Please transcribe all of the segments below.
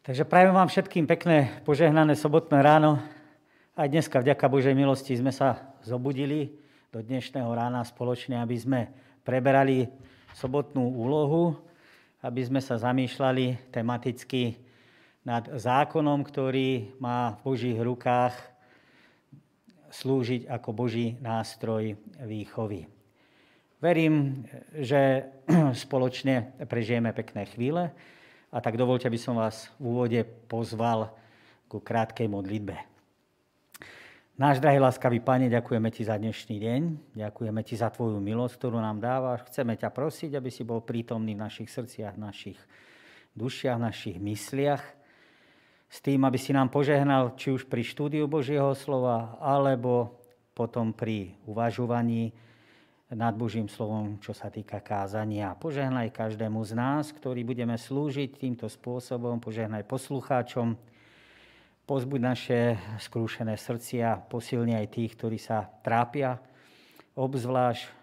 Takže prajem vám všetkým pekné, požehnané sobotné ráno. Aj dneska vďaka Božej milosti sme sa zobudili do dnešného rána spoločne, aby sme preberali sobotnú úlohu, aby sme sa zamýšľali tematicky nad zákonom, ktorý má v Božích rukách slúžiť ako Boží nástroj výchovy. Verím, že spoločne prežijeme pekné chvíle, a tak dovolte, aby som vás v úvode pozval ku krátkej modlitbe. Náš drahý láskavý Pane, ďakujeme Ti za dnešný deň, ďakujeme Ti za Tvoju milosť, ktorú nám dávaš. Chceme ťa prosiť, aby si bol prítomný v našich srdciach, našich dušiach, našich mysliach, s tým, aby si nám požehnal či už pri štúdiu Božieho slova, alebo potom pri uvažovaní nad Božím slovom, čo sa týka kázania. Požehnaj každému z nás, ktorý budeme slúžiť týmto spôsobom, požehnaj poslucháčom, pozbuď naše skrúšené srdcia, posilni aj tých, ktorí sa trápia, obzvlášť,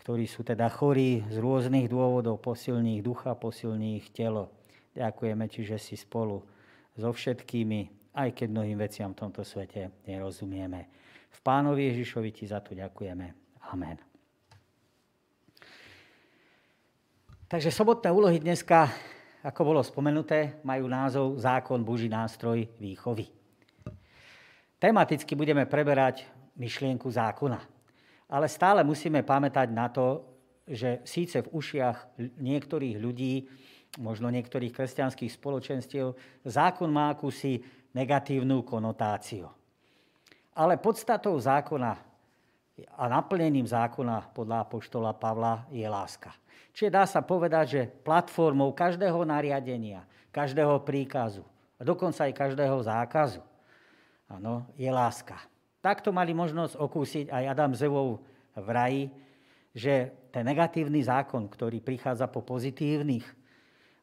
ktorí sú teda chorí z rôznych dôvodov, posilní ich ducha, posilní ich telo. Ďakujeme Ti, že si spolu so všetkými, aj keď mnohým veciam v tomto svete nerozumieme. V Pánovi Ježišovi Ti za to ďakujeme. Amen. Takže sobotné úlohy dneska, ako bolo spomenuté, majú názov Zákon Boží nástroj výchovy. Tematicky budeme preberať myšlienku zákona. Ale stále musíme pamätať na to, že síce v ušiach niektorých ľudí, možno niektorých kresťanských spoločenstiev, zákon má akúsi negatívnu konotáciu. Ale podstatou zákona a naplnením zákona podľa apoštola Pavla je láska. Čiže dá sa povedať, že platformou každého nariadenia, každého príkazu a dokonca aj každého zákazu ano, je láska. Takto mali možnosť okúsiť aj Adam s Evou v raji, že ten negatívny zákon, ktorý prichádza po pozitívnych,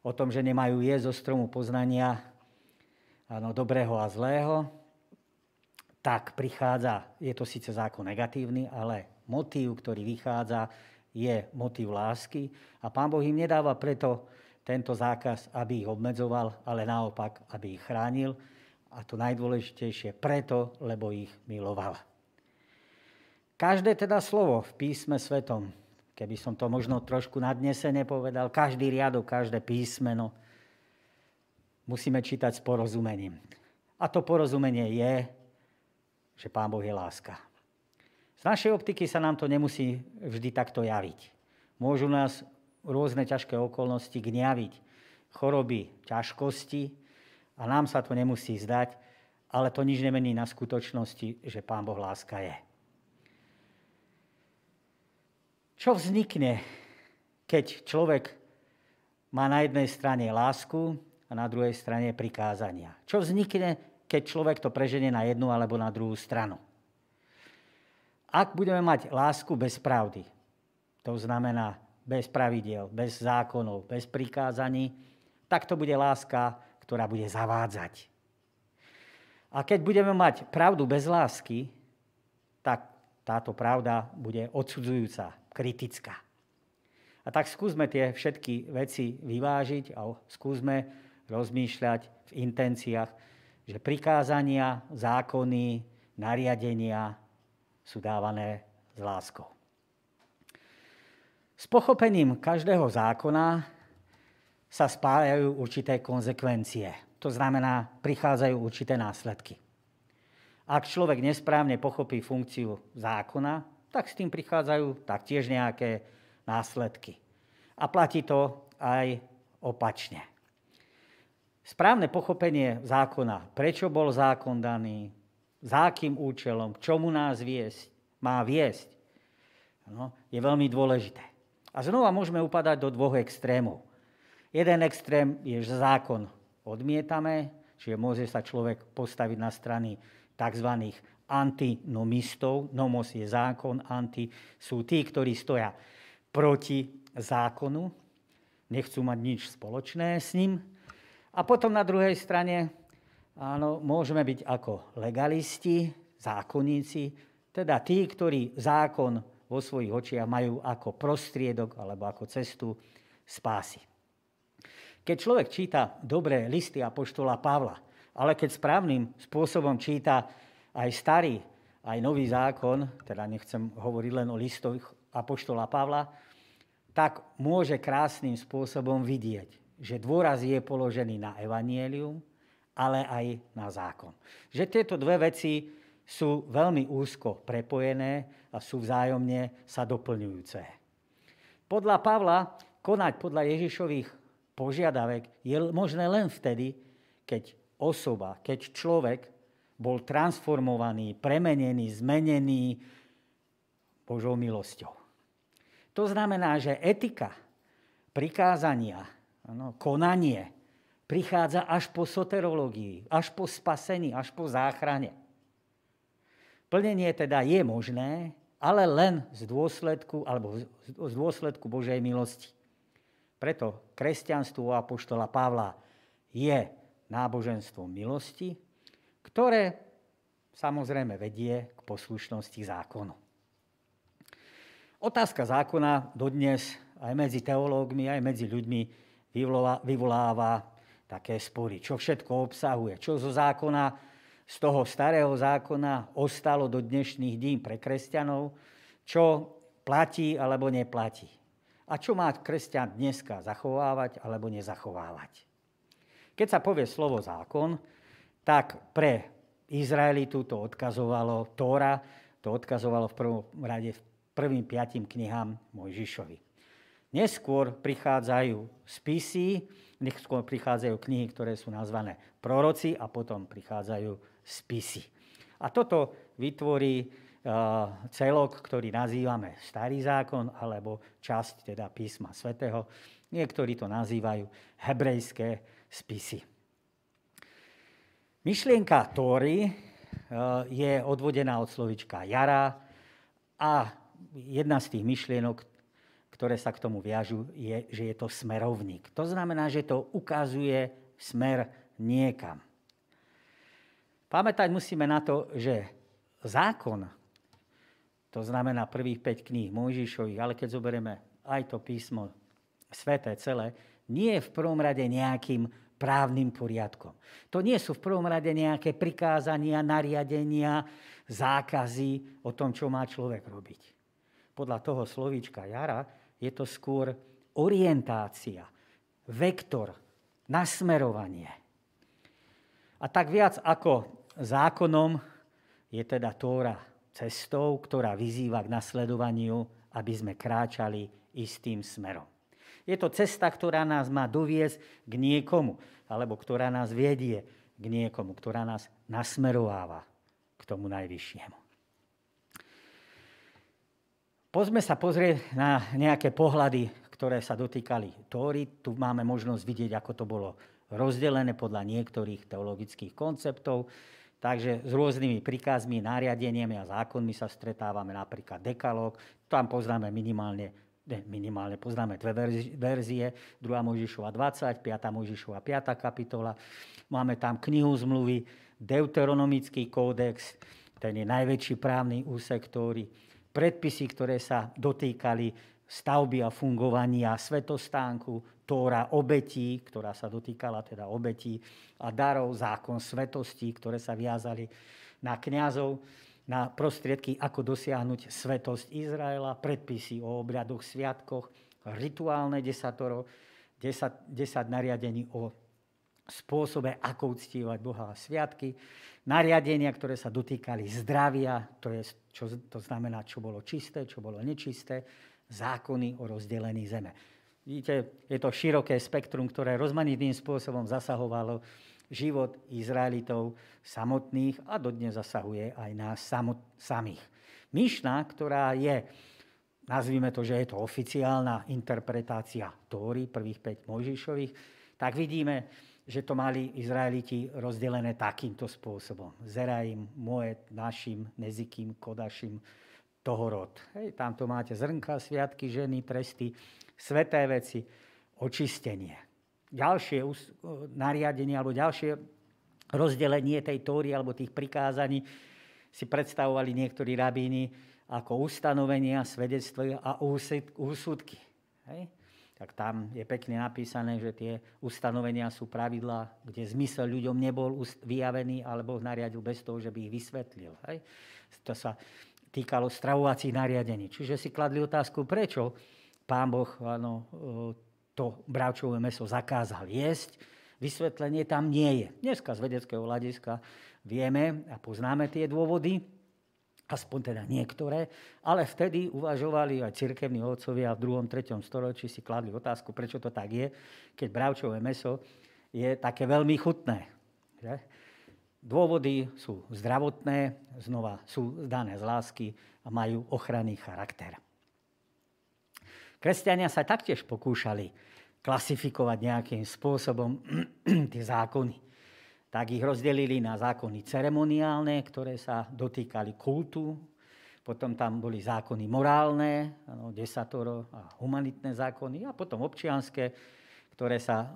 o tom, že nemajú jesť zo stromu poznania ano, dobrého a zlého, tak prichádza, je to síce zákon negatívny, ale motív, ktorý vychádza, je motiv lásky a Pán Boh im nedáva preto tento zákaz, aby ich obmedzoval, ale naopak, aby ich chránil. A to najdôležitejšie preto, lebo ich miloval. Každé teda slovo v písme svetom, keby som to možno trošku nadnesene povedal, každý riadok, každé písmeno musíme čítať s porozumením. A to porozumenie je, že Pán Boh je láska. Z našej optiky sa nám to nemusí vždy takto javiť. Môžu nás rôzne ťažké okolnosti gňaviť, choroby, ťažkosti a nám sa to nemusí zdať, ale to nič nemení na skutočnosti, že Pán Boh láska je. Čo vznikne, keď človek má na jednej strane lásku a na druhej strane prikázania? Čo vznikne, keď človek to preženie na jednu alebo na druhú stranu? Ak budeme mať lásku bez pravdy, to znamená bez pravidiel, bez zákonov, bez prikázaní, tak to bude láska, ktorá bude zavádzať. A keď budeme mať pravdu bez lásky, tak táto pravda bude odsudzujúca, kritická. A tak skúsme tie všetky veci vyvážiť a skúsme rozmýšľať v intenciách, že prikázania, zákony, nariadenia sú dávané s láskou. S pochopením každého zákona sa spájajú určité konsekvencie. To znamená, prichádzajú určité následky. Ak človek nesprávne pochopí funkciu zákona, tak s tým prichádzajú taktiež nejaké následky. A platí to aj opačne. Správne pochopenie zákona, prečo bol zákon daný, za akým účelom, k čomu nás viesť, má viesť, no, je veľmi dôležité. A znova môžeme upadať do dvoch extrémov. Jeden extrém je, že zákon odmietame, čiže môže sa človek postaviť na strany tzv. antinomistov. Nomos je zákon, anti sú tí, ktorí stoja proti zákonu, nechcú mať nič spoločné s ním. A potom na druhej strane Áno, môžeme byť ako legalisti, zákonníci, teda tí, ktorí zákon vo svojich očiach majú ako prostriedok alebo ako cestu spásy. Keď človek číta dobré listy Apoštola Pavla, ale keď správnym spôsobom číta aj starý, aj nový zákon, teda nechcem hovoriť len o listoch Apoštola Pavla, tak môže krásnym spôsobom vidieť, že dôraz je položený na evanielium, ale aj na zákon. Že tieto dve veci sú veľmi úzko prepojené a sú vzájomne sa doplňujúce. Podľa Pavla konať podľa Ježišových požiadavek je možné len vtedy, keď osoba, keď človek bol transformovaný, premenený, zmenený Božou milosťou. To znamená, že etika, prikázania, ano, konanie prichádza až po soterológii, až po spasení, až po záchrane. Plnenie teda je možné, ale len z dôsledku, alebo z dôsledku Božej milosti. Preto kresťanstvo apoštola Pavla je náboženstvom milosti, ktoré samozrejme vedie k poslušnosti zákonu. Otázka zákona dodnes aj medzi teológmi, aj medzi ľuďmi vyvoláva také spory. Čo všetko obsahuje? Čo zo zákona, z toho starého zákona ostalo do dnešných dní pre kresťanov? Čo platí alebo neplatí? A čo má kresťan dneska zachovávať alebo nezachovávať? Keď sa povie slovo zákon, tak pre Izraelitu to odkazovalo Tóra, to odkazovalo v prvom rade v prvým piatým knihám Mojžišovi. Neskôr prichádzajú spisy, neskôr prichádzajú knihy, ktoré sú nazvané proroci a potom prichádzajú spisy. A toto vytvorí Eh, celok, ktorý nazývame Starý zákon, alebo časť teda písma svätého. Niektorí to nazývajú hebrejské spisy. Myšlienka Tóry eh, je odvodená od slovička jara a jedna z tých myšlienok, ktoré sa k tomu viažu, je, že je to smerovník. To znamená, že to ukazuje smer niekam. Pamätať musíme na to, že zákon to znamená prvých 5 kníh Mojžišových, ale keď zoberieme aj to písmo sveté celé, nie je v prvom rade nejakým právnym poriadkom. To nie sú v prvom rade nejaké prikázania, nariadenia, zákazy o tom, čo má človek robiť. Podľa toho slovíčka jara je to skôr orientácia, vektor, nasmerovanie. A tak viac ako zákonom je teda Tóra cestou, ktorá vyzýva k nasledovaniu, aby sme kráčali istým smerom. Je to cesta, ktorá nás má doviesť k niekomu, alebo ktorá nás vedie k niekomu, ktorá nás nasmerováva k tomu najvyššiemu. Poďme sa pozrieť na nejaké pohľady, ktoré sa dotýkali Tóry. Tu máme možnosť vidieť, ako to bolo rozdelené podľa niektorých teologických konceptov. Takže s rôznymi príkazmi, nariadeniami a zákonmi sa stretávame, napríklad dekalóg, tam poznáme minimálne, ne, minimálne poznáme dve verzie, 2. Mojžišova 20, 5. Mojžišova 5. kapitola. Máme tam knihu zmluvy, deuteronomický kódex, ten je najväčší právny úsek, ktorý predpisy, ktoré sa dotýkali stavby a fungovania svetostánku, Tóra obetí, ktorá sa dotýkala teda obetí a darov, zákon svetosti, ktoré sa viazali na kňazov, na prostriedky, ako dosiahnuť svetosť Izraela, predpisy o obradoch, sviatkoch, rituálne desatoro, desat, desat nariadení o spôsobe, ako uctívať Boha a sviatky, nariadenia, ktoré sa dotýkali zdravia, to, je, čo, to znamená, čo bolo čisté, čo bolo nečisté, zákony o rozdelení zeme. Vidíte, je to široké spektrum, ktoré rozmanitým spôsobom zasahovalo život Izraelitov samotných a dodnes zasahuje aj nás samot, samých. Myšna, ktorá je, nazvime to, že je to oficiálna interpretácia Tóry, prvých 5 Mojžišových, tak vidíme, že to mali Izraeliti rozdelené takýmto spôsobom. Zeraim, Moed, Našim, Nezikým, Kodašim, Tohorod. Hej, tam to máte zrnka, sviatky, ženy, tresty, sveté veci, očistenie. Ďalšie nariadenie alebo ďalšie rozdelenie tej tóry alebo tých prikázaní si predstavovali niektorí rabíni ako ustanovenia, svedectva a úsudky. Hej? Tak tam je pekne napísané, že tie ustanovenia sú pravidlá, kde zmysel ľuďom nebol vyjavený, alebo nariadil bez toho, že by ich vysvetlil. Hej? To sa týkalo stravovacích nariadení. Čiže si kladli otázku, prečo pán Boh ano, to bravčové meso zakázal jesť. Vysvetlenie tam nie je. Dneska z vedeckého hľadiska vieme a poznáme tie dôvody, aspoň teda niektoré, ale vtedy uvažovali aj cirkevní otcovia v 2. 3. storočí si kladli otázku, prečo to tak je, keď bravčové meso je také veľmi chutné. Že? Dôvody sú zdravotné, znova sú dané z lásky a majú ochranný charakter. Kresťania sa taktiež pokúšali klasifikovať nejakým spôsobom tie zákony tak ich rozdelili na zákony ceremoniálne, ktoré sa dotýkali kultu, potom tam boli zákony morálne, ano, desatoro a humanitné zákony a potom občianské, ktoré sa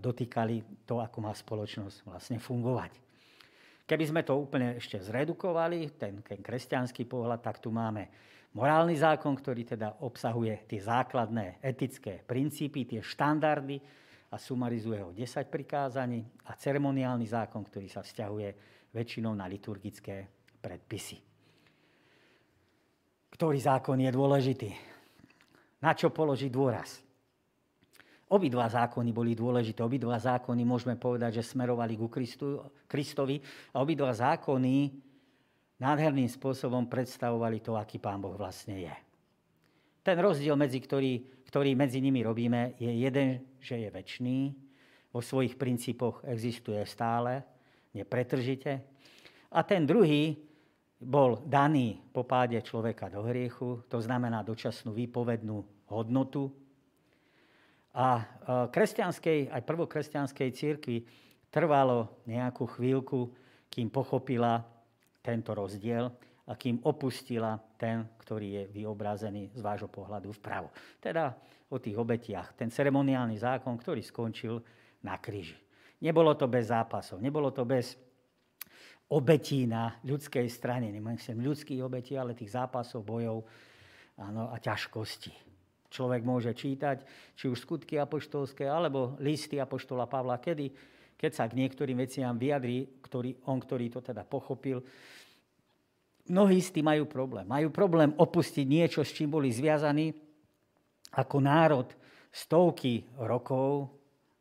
dotýkali to, ako má spoločnosť vlastne fungovať. Keby sme to úplne ešte zredukovali, ten, ten kresťanský pohľad, tak tu máme morálny zákon, ktorý teda obsahuje tie základné etické princípy, tie štandardy, a sumarizuje ho 10 prikázaní a ceremoniálny zákon, ktorý sa vzťahuje väčšinou na liturgické predpisy. Ktorý zákon je dôležitý? Na čo položiť dôraz? Obidva zákony boli dôležité. Obidva zákony môžeme povedať, že smerovali ku Kristu, Kristovi a obidva zákony nádherným spôsobom predstavovali to, aký Pán Boh vlastne je. Ten rozdiel, medzi ktorý ktorý medzi nimi robíme, je jeden, že je väčší, vo svojich princípoch existuje stále, nepretržite. A ten druhý bol daný po páde človeka do hriechu, to znamená dočasnú výpovednú hodnotu. A kresťanskej, aj prvokresťanskej církvi trvalo nejakú chvíľku, kým pochopila tento rozdiel a kým opustila ten, ktorý je vyobrazený z vášho pohľadu vpravo. Teda o tých obetiach. Ten ceremoniálny zákon, ktorý skončil na kríži. Nebolo to bez zápasov, nebolo to bez obetí na ľudskej strane. Nemyslím ľudských obetí, ale tých zápasov, bojov áno, a ťažkostí. Človek môže čítať, či už skutky apoštolské, alebo listy apoštola Pavla, kedy, keď sa k niektorým veciam vyjadrí, ktorý, on, ktorý to teda pochopil, mnohí s tým majú problém. Majú problém opustiť niečo, s čím boli zviazaní ako národ stovky rokov,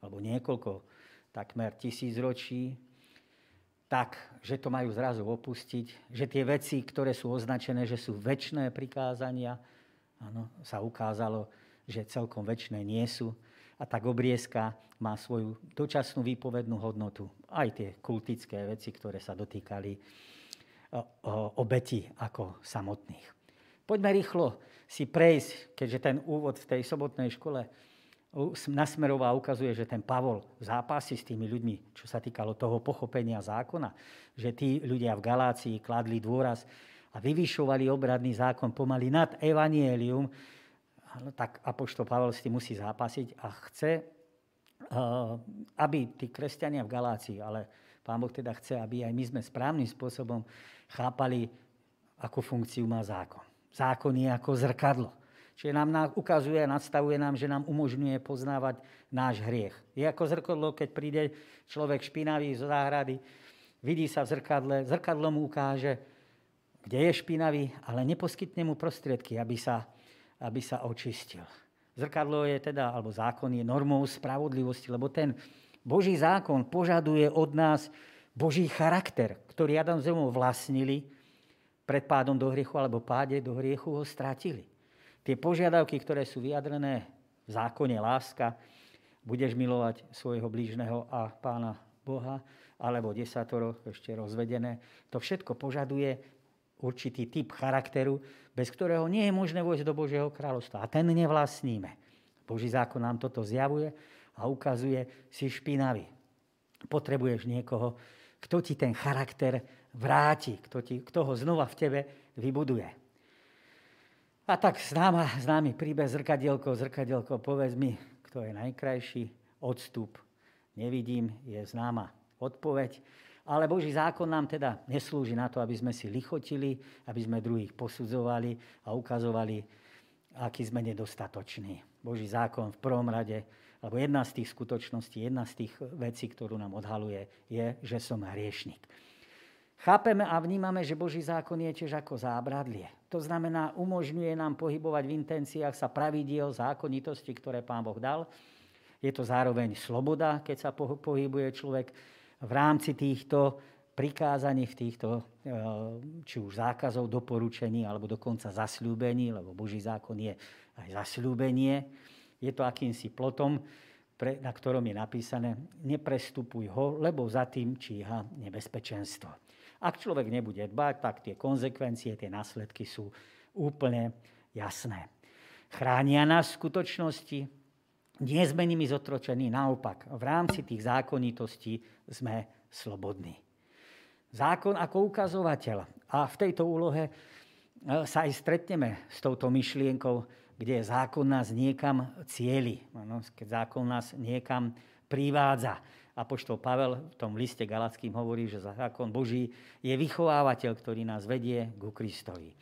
alebo niekoľko, takmer tisíc ročí, tak, že to majú zrazu opustiť, že tie veci, ktoré sú označené, že sú väčšné prikázania, áno, sa ukázalo, že celkom väčšné nie sú. A tak obriezka má svoju dočasnú výpovednú hodnotu. Aj tie kultické veci, ktoré sa dotýkali obeti ako samotných. Poďme rýchlo si prejsť, keďže ten úvod v tej sobotnej škole nasmerová ukazuje, že ten Pavol zápasí s tými ľuďmi, čo sa týkalo toho pochopenia zákona, že tí ľudia v Galácii kladli dôraz a vyvyšovali obradný zákon pomaly nad evanielium, tak apoštol Pavel s tým musí zápasiť a chce, aby tí kresťania v Galácii, ale Pán Boh teda chce, aby aj my sme správnym spôsobom chápali, akú funkciu má zákon. Zákon je ako zrkadlo. Čiže nám ukazuje, nadstavuje nám, že nám umožňuje poznávať náš hriech. Je ako zrkadlo, keď príde človek špinavý z záhrady, vidí sa v zrkadle, zrkadlo mu ukáže, kde je špinavý, ale neposkytne mu prostriedky, aby sa, aby sa očistil. Zrkadlo je teda, alebo zákon je normou spravodlivosti, lebo ten Boží zákon požaduje od nás Boží charakter, ktorý Adam zemou vlastnili, pred pádom do hriechu alebo páde do hriechu ho stratili. Tie požiadavky, ktoré sú vyjadrené v zákone láska, budeš milovať svojho blížneho a pána Boha, alebo desatoro ešte rozvedené, to všetko požaduje určitý typ charakteru, bez ktorého nie je možné vojsť do Božieho kráľovstva. A ten nevlastníme. Boží zákon nám toto zjavuje a ukazuje, si špinavý. Potrebuješ niekoho, kto ti ten charakter vráti, kto, ti, kto ho znova v tebe vybuduje. A tak známa, známy príbeh zrkadielko, zrkadielko, povedz mi, kto je najkrajší, odstup. Nevidím, je známa odpoveď. Ale Boží zákon nám teda neslúži na to, aby sme si lichotili, aby sme druhých posudzovali a ukazovali aký sme nedostatoční. Boží zákon v prvom rade, alebo jedna z tých skutočností, jedna z tých vecí, ktorú nám odhaluje, je, že som hriešnik. Chápeme a vnímame, že Boží zákon je tiež ako zábradlie. To znamená, umožňuje nám pohybovať v intenciách sa pravidiel, zákonitosti, ktoré Pán Boh dal. Je to zároveň sloboda, keď sa pohybuje človek v rámci týchto prikázaní, v týchto eh, či už zákazov, doporučení, alebo dokonca zasľúbení, lebo Boží zákon je aj zasľúbenie. Je to akýmsi plotom, na ktorom je napísané, neprestupuj ho, lebo za tým číha nebezpečenstvo. Ak človek nebude dbať, tak tie konsekvencie, tie následky sú úplne jasné. Chránia nás v skutočnosti, nie sme nimi zotročení, naopak, v rámci tých zákonitostí sme slobodní. Zákon ako ukazovateľ. A v tejto úlohe e, sa aj stretneme s touto myšlienkou, kde zákon nás niekam cieli, keď zákon nás niekam privádza. Apoštol Pavel v tom liste Galackým hovorí, že zákon Boží je vychovávateľ, ktorý nás vedie ku Kristovi.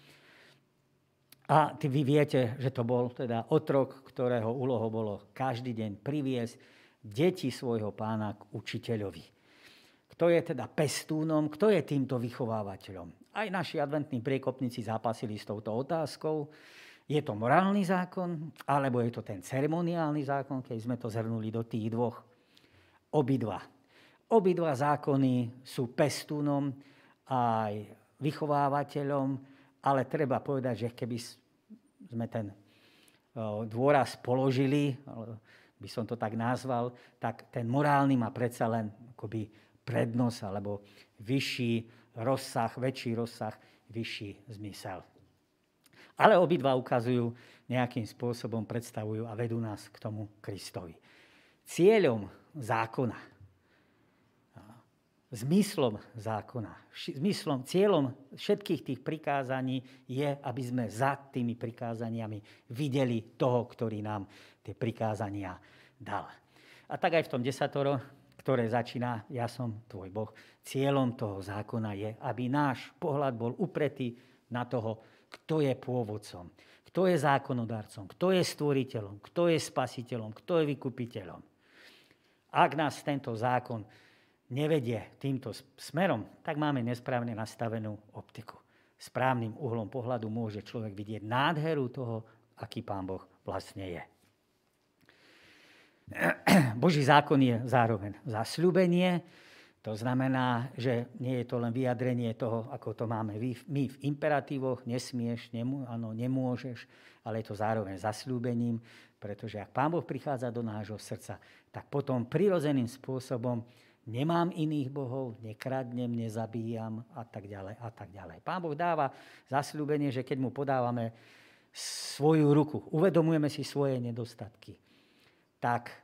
A vy viete, že to bol teda otrok, ktorého úlohou bolo každý deň priviesť deti svojho pána k učiteľovi. Kto je teda pestúnom, kto je týmto vychovávateľom? Aj naši adventní priekopníci zápasili s touto otázkou. Je to morálny zákon, alebo je to ten ceremoniálny zákon, keď sme to zhrnuli do tých dvoch obidva. Obidva zákony sú pestúnom aj vychovávateľom, ale treba povedať, že keby sme ten dôraz položili, by som to tak nazval, tak ten morálny má predsa len akoby prednosť alebo vyšší rozsah, väčší rozsah, vyšší zmysel. Ale obidva ukazujú, nejakým spôsobom predstavujú a vedú nás k tomu Kristovi. Cieľom zákona. Zmyslom zákona, zmyslom, cieľom všetkých tých prikázaní je, aby sme za tými prikázaniami videli toho, ktorý nám tie prikázania dal. A tak aj v tom desatoro, ktoré začína, ja som tvoj Boh, cieľom toho zákona je, aby náš pohľad bol upretý na toho, kto je pôvodcom, kto je zákonodarcom, kto je stvoriteľom, kto je spasiteľom, kto je vykupiteľom. Ak nás tento zákon nevedie týmto smerom, tak máme nesprávne nastavenú optiku. Správnym uhlom pohľadu môže človek vidieť nádheru toho, aký pán Boh vlastne je. Boží zákon je zároveň zasľúbenie, to znamená, že nie je to len vyjadrenie toho, ako to máme my v imperatívoch, nesmieš, nemô, áno, nemôžeš, ale je to zároveň zasľúbením, pretože ak Pán Boh prichádza do nášho srdca, tak potom prirodzeným spôsobom nemám iných bohov, nekradnem, nezabíjam a tak ďalej a tak ďalej. Pán Boh dáva zasľúbenie, že keď mu podávame svoju ruku, uvedomujeme si svoje nedostatky, tak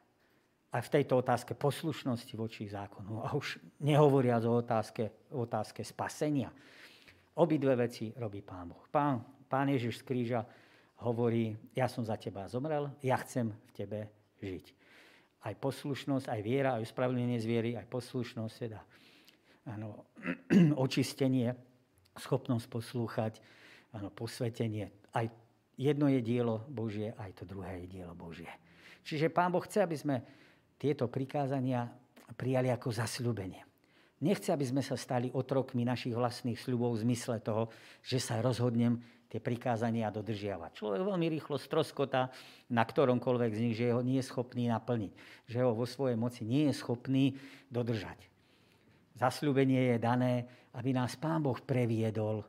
aj v tejto otázke poslušnosti voči zákonu. A už nehovoriac o otázke, otázke spasenia. Obidve veci robí Pán Boh. Pán, pán Ježiš z kríža hovorí, ja som za teba zomrel, ja chcem v tebe žiť. Aj poslušnosť, aj viera, aj uspravedlnenie z viery, aj poslušnosť, teda ano, očistenie, schopnosť poslúchať, ano, posvetenie. Aj jedno je dielo Božie, aj to druhé je dielo Božie. Čiže Pán Boh chce, aby sme tieto prikázania prijali ako zasľúbenie. Nechce, aby sme sa stali otrokmi našich vlastných sľubov v zmysle toho, že sa rozhodnem tie prikázania dodržiavať. Človek veľmi rýchlo stroskota na ktoromkoľvek z nich, že ho nie je schopný naplniť. Že ho vo svojej moci nie je schopný dodržať. Zasľúbenie je dané, aby nás Pán Boh previedol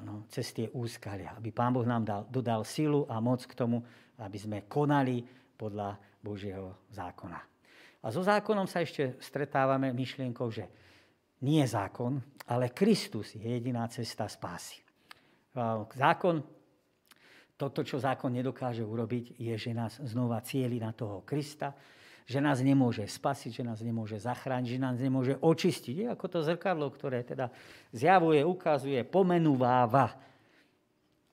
ano, cez tie úskalia. Aby Pán Boh nám dal, dodal silu a moc k tomu, aby sme konali podľa Božieho zákona. A so zákonom sa ešte stretávame myšlienkou, že nie zákon, ale Kristus je jediná cesta spásy. Zákon, toto, čo zákon nedokáže urobiť, je, že nás znova cieli na toho Krista, že nás nemôže spasiť, že nás nemôže zachrániť, že nás nemôže očistiť. Je ako to zrkadlo, ktoré teda zjavuje, ukazuje, pomenúváva,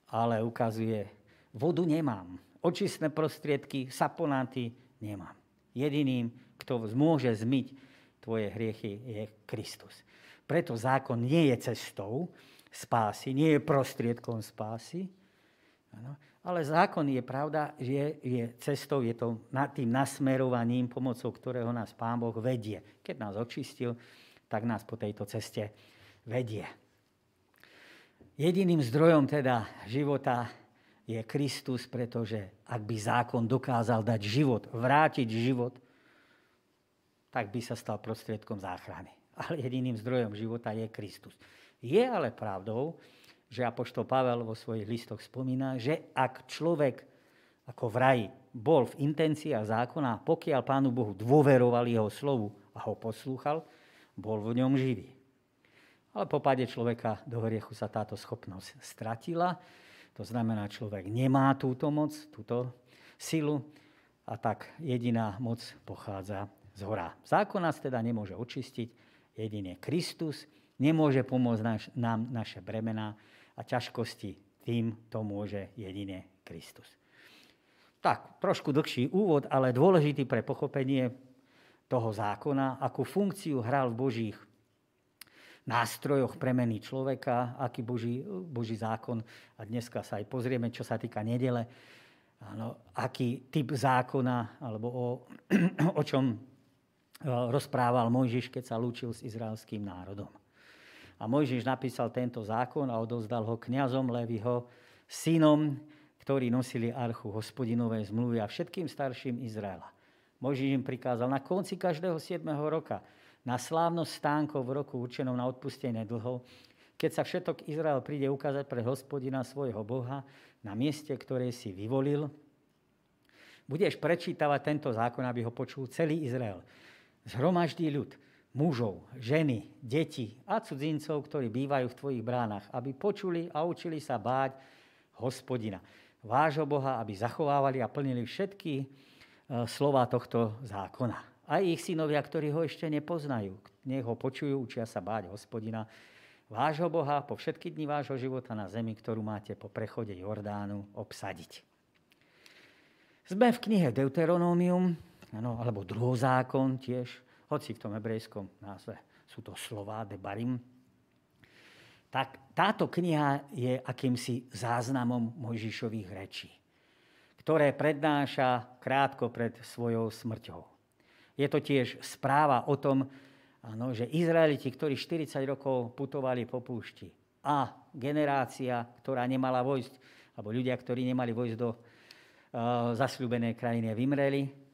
ale ukazuje, vodu nemám. Očistné prostriedky, saponáty nemám. Jediným, kto môže zmyť tvoje hriechy, je Kristus. Preto zákon nie je cestou spásy, nie je prostriedkom spásy, Ale zákon je pravda, že je cestou, je to tým nasmerovaním, pomocou ktorého nás Pán Boh vedie. Keď nás očistil, tak nás po tejto ceste vedie. Jediným zdrojom teda života je Kristus, pretože ak by zákon dokázal dať život, vrátiť život, tak by sa stal prostriedkom záchrany. Ale jediným zdrojom života je Kristus. Je ale pravdou, že Apoštol Pavel vo svojich listoch spomína, že ak človek ako v raji bol v intenciách zákona, pokiaľ Pánu Bohu dôveroval jeho slovu a ho poslúchal, bol v ňom živý. Ale po páde človeka do hriechu sa táto schopnosť stratila. To znamená, človek nemá túto moc, túto silu a tak jediná moc pochádza z hora. Zákon nás teda nemôže očistiť, jedine Kristus, nemôže pomôcť naš, nám naše bremená, a ťažkosti, tým to môže jedine Kristus. Tak, trošku dlhší úvod, ale dôležitý pre pochopenie toho zákona, akú funkciu hral v Božích nástrojoch premeny človeka, aký Boží, Boží zákon. A dneska sa aj pozrieme, čo sa týka nedele, ano, aký typ zákona, alebo o, o čom rozprával Mojžiš, keď sa lúčil s izraelským národom. A Mojžiš napísal tento zákon a odovzdal ho kňazom Leviho, synom, ktorí nosili archu hospodinovej zmluvy a všetkým starším Izraela. Mojžiš im prikázal na konci každého 7. roka na slávnosť stánkov v roku určenom na odpustenie dlhov, keď sa všetok Izrael príde ukázať pre hospodina svojho Boha na mieste, ktoré si vyvolil, budeš prečítavať tento zákon, aby ho počul celý Izrael. Zhromaždí ľud mužov, ženy, deti a cudzincov, ktorí bývajú v tvojich bránach, aby počuli a učili sa báť hospodina, vášho Boha, aby zachovávali a plnili všetky e, slova tohto zákona. Aj ich synovia, ktorí ho ešte nepoznajú, nech ho počujú, učia sa báť hospodina, vášho Boha po všetky dni vášho života na zemi, ktorú máte po prechode Jordánu obsadiť. Sme v knihe Deuteronómium, alebo druhozákon tiež, hoci v tom hebrejskom názve sú to slova debarim, tak táto kniha je akýmsi záznamom Mojžišových rečí, ktoré prednáša krátko pred svojou smrťou. Je to tiež správa o tom, ano, že Izraeliti, ktorí 40 rokov putovali po púšti a generácia, ktorá nemala vojsť, alebo ľudia, ktorí nemali vojsť do uh, krajiny, vymreli.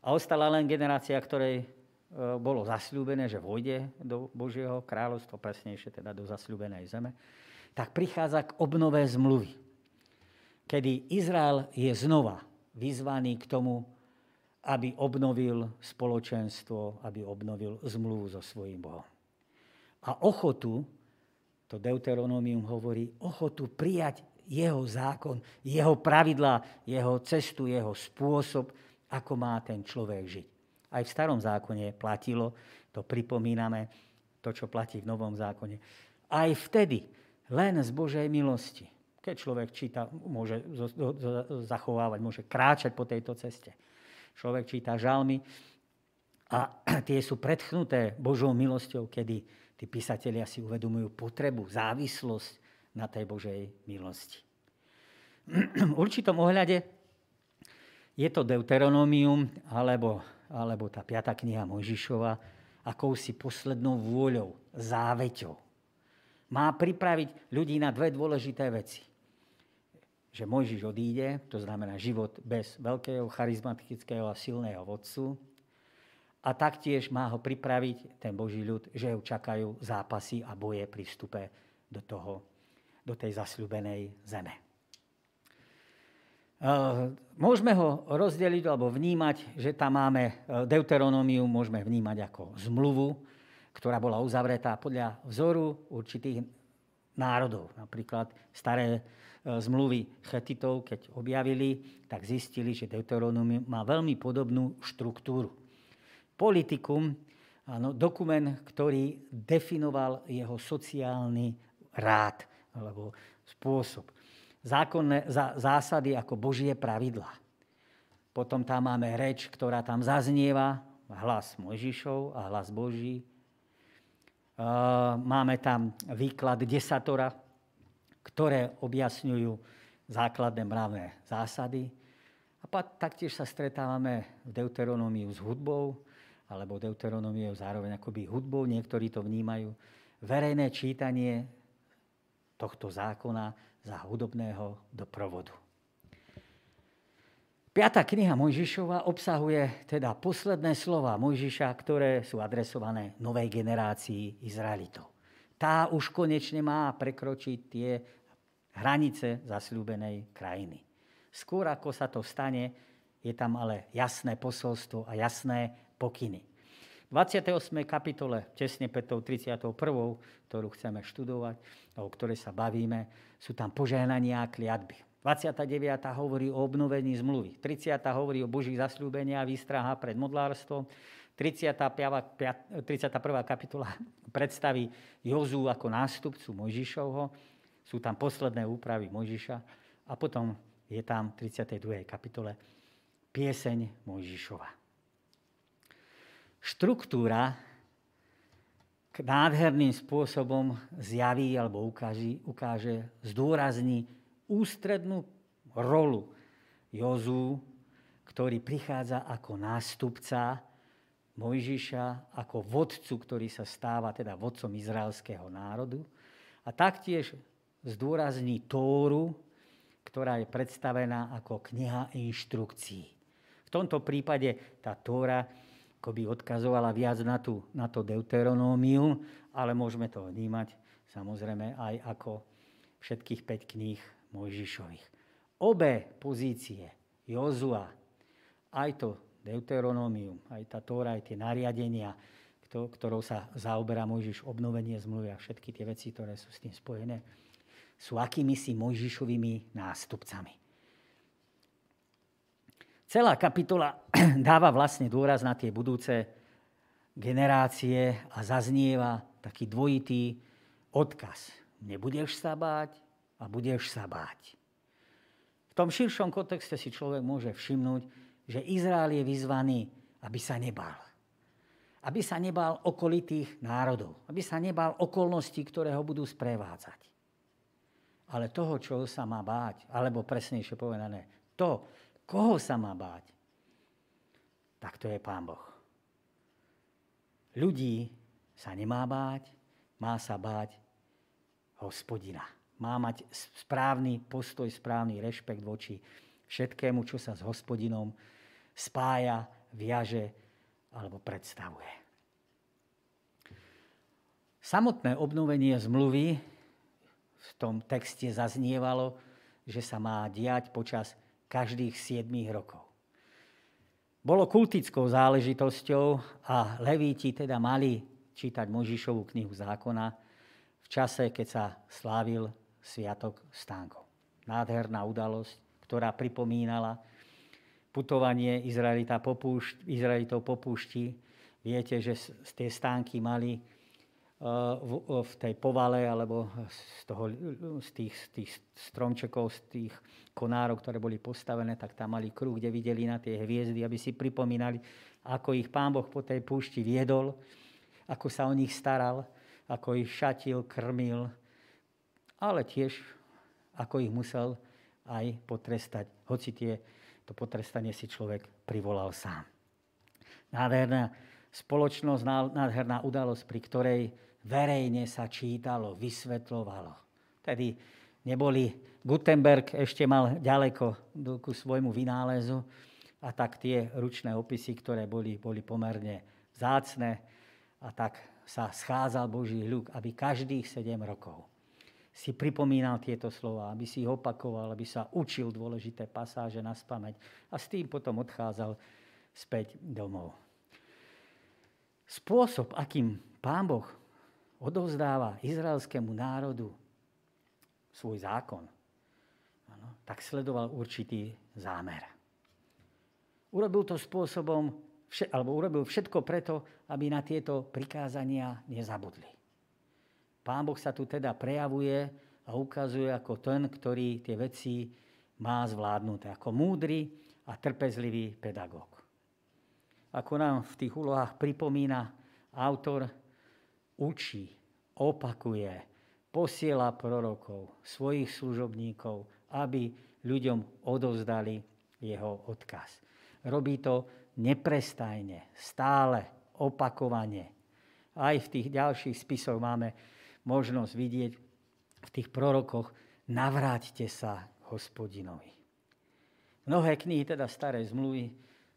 A ostala len generácia, ktorej E, bolo zasľúbené, že vojde do Božieho kráľovstva, presnejšie teda do zasľúbenej zeme, tak prichádza k obnove zmluvy, kedy Izrael je znova vyzvaný k tomu, aby obnovil spoločenstvo, aby obnovil zmluvu so svojím Bohom. A ochotu, to Deuteronomium hovorí, ochotu prijať jeho zákon, jeho pravidlá, jeho cestu, jeho spôsob, ako má ten človek žiť. Aj v starom zákone platilo, to pripomíname, to, čo platí v novom zákone. Aj vtedy, len z Božej milosti, keď človek číta, môže zachovávať, môže kráčať po tejto ceste. Človek číta žalmy a tie sú predchnuté Božou milosťou, kedy tí písatelia si uvedomujú potrebu, závislosť na tej Božej milosti. V určitom ohľade je to Deuteronomium, alebo alebo tá piatá kniha Mojžišova, akousi poslednou vôľou, záveťou. Má pripraviť ľudí na dve dôležité veci. Že Mojžiš odíde, to znamená život bez veľkého, charizmatického a silného vodcu. A taktiež má ho pripraviť ten Boží ľud, že ho čakajú zápasy a boje pri vstupe do, toho, do tej zasľubenej zeme. Eh, môžeme ho rozdeliť alebo vnímať, že tam máme eh, Deuteronómiu, môžeme vnímať ako zmluvu, ktorá bola uzavretá podľa vzoru určitých národov. Napríklad staré eh, zmluvy chetitov, keď objavili, tak zistili, že Deuteronómium má veľmi podobnú štruktúru. Politikum, áno, dokument, ktorý definoval jeho sociálny rád alebo spôsob zákonné zásady ako Božie pravidla. Potom tam máme reč, ktorá tam zaznieva, hlas Mojžišov a hlas Boží. Máme tam výklad desatora, ktoré objasňujú základné mravné zásady. A taktiež sa stretávame v Deuteronómiu s hudbou, alebo Deuteronómiu zároveň akoby hudbou, niektorí to vnímajú. Verejné čítanie tohto zákona za hudobného doprovodu. Piatá kniha Mojžišova obsahuje teda posledné slova Mojžiša, ktoré sú adresované novej generácii Izraelitov. Tá už konečne má prekročiť tie hranice zasľúbenej krajiny. Skôr ako sa to stane, je tam ale jasné posolstvo a jasné pokyny. V 28. kapitole, tesne pred tou 31., ktorú chceme študovať, o ktorej sa bavíme, sú tam požehnania a kliatby. 29. hovorí o obnovení zmluvy. 30. hovorí o božích zasľúbenia a výstraha pred modlárstvom. 31. kapitola predstaví Jozú ako nástupcu Mojžišovho. Sú tam posledné úpravy Mojžiša. A potom je tam v 32. kapitole pieseň Mojžišova. Štruktúra nádherným spôsobom zjaví alebo ukáže, ukáže zdôrazní ústrednú rolu Jozú, ktorý prichádza ako nástupca Mojžiša, ako vodcu, ktorý sa stáva teda vodcom izraelského národu. A taktiež zdôrazní Tóru, ktorá je predstavená ako kniha inštrukcií. V tomto prípade tá Tóra by odkazovala viac na, tú, na to deuteronómium, ale môžeme to vnímať samozrejme aj ako všetkých 5 kníh Mojžišových. Obe pozície, Jozua, aj to Deuteronómium, aj tá Tóra, aj tie nariadenia, ktorou sa zaoberá Mojžiš, obnovenie zmluvy a všetky tie veci, ktoré sú s tým spojené, sú akými si Mojžišovými nástupcami. Celá kapitola dáva vlastne dôraz na tie budúce generácie a zaznieva taký dvojitý odkaz. Nebudeš sa báť, a budeš sa báť. V tom širšom kontexte si človek môže všimnúť, že Izrael je vyzvaný, aby sa nebal. Aby sa nebal okolitých národov. Aby sa nebal okolností, ktoré ho budú sprevádzať. Ale toho, čo sa má báť, alebo presnejšie povedané, to, koho sa má báť, tak to je Pán Boh. Ľudí sa nemá báť, má sa báť hospodina má mať správny postoj, správny rešpekt voči všetkému, čo sa s hospodinom spája, viaže alebo predstavuje. Samotné obnovenie zmluvy v tom texte zaznievalo, že sa má diať počas každých 7 rokov. Bolo kultickou záležitosťou a levíti teda mali čítať Možišovú knihu zákona v čase, keď sa slávil Sviatok stánkov. Nádherná udalosť, ktorá pripomínala putovanie Izraelita po púšť, Izraelitov po púšti. Viete, že tie stánky mali v, v tej povale alebo z, toho, z, tých, z tých stromčekov, z tých konárov, ktoré boli postavené, tak tam mali kruh, kde videli na tie hviezdy, aby si pripomínali, ako ich Pán Boh po tej púšti viedol, ako sa o nich staral, ako ich šatil, krmil, ale tiež ako ich musel aj potrestať, hoci tie, to potrestanie si človek privolal sám. Nádherná spoločnosť, nádherná udalosť, pri ktorej verejne sa čítalo, vysvetlovalo. Tedy neboli, Gutenberg ešte mal ďaleko ku svojmu vynálezu a tak tie ručné opisy, ktoré boli, boli pomerne zácne a tak sa schádzal Boží ľuk, aby každých 7 rokov si pripomínal tieto slova, aby si ich opakoval, aby sa učil dôležité pasáže na spameť a s tým potom odchádzal späť domov. Spôsob, akým Pán Boh odovzdáva izraelskému národu svoj zákon, ano, tak sledoval určitý zámer. Urobil to spôsobom, alebo urobil všetko preto, aby na tieto prikázania nezabudli. Pán Boh sa tu teda prejavuje a ukazuje ako ten, ktorý tie veci má zvládnuté, ako múdry a trpezlivý pedagóg. Ako nám v tých úlohách pripomína autor, učí, opakuje, posiela prorokov, svojich služobníkov aby ľuďom odovzdali jeho odkaz. Robí to neprestajne, stále, opakovane. Aj v tých ďalších spisoch máme možnosť vidieť v tých prorokoch, navráťte sa hospodinovi. Mnohé knihy, teda staré zmluvy,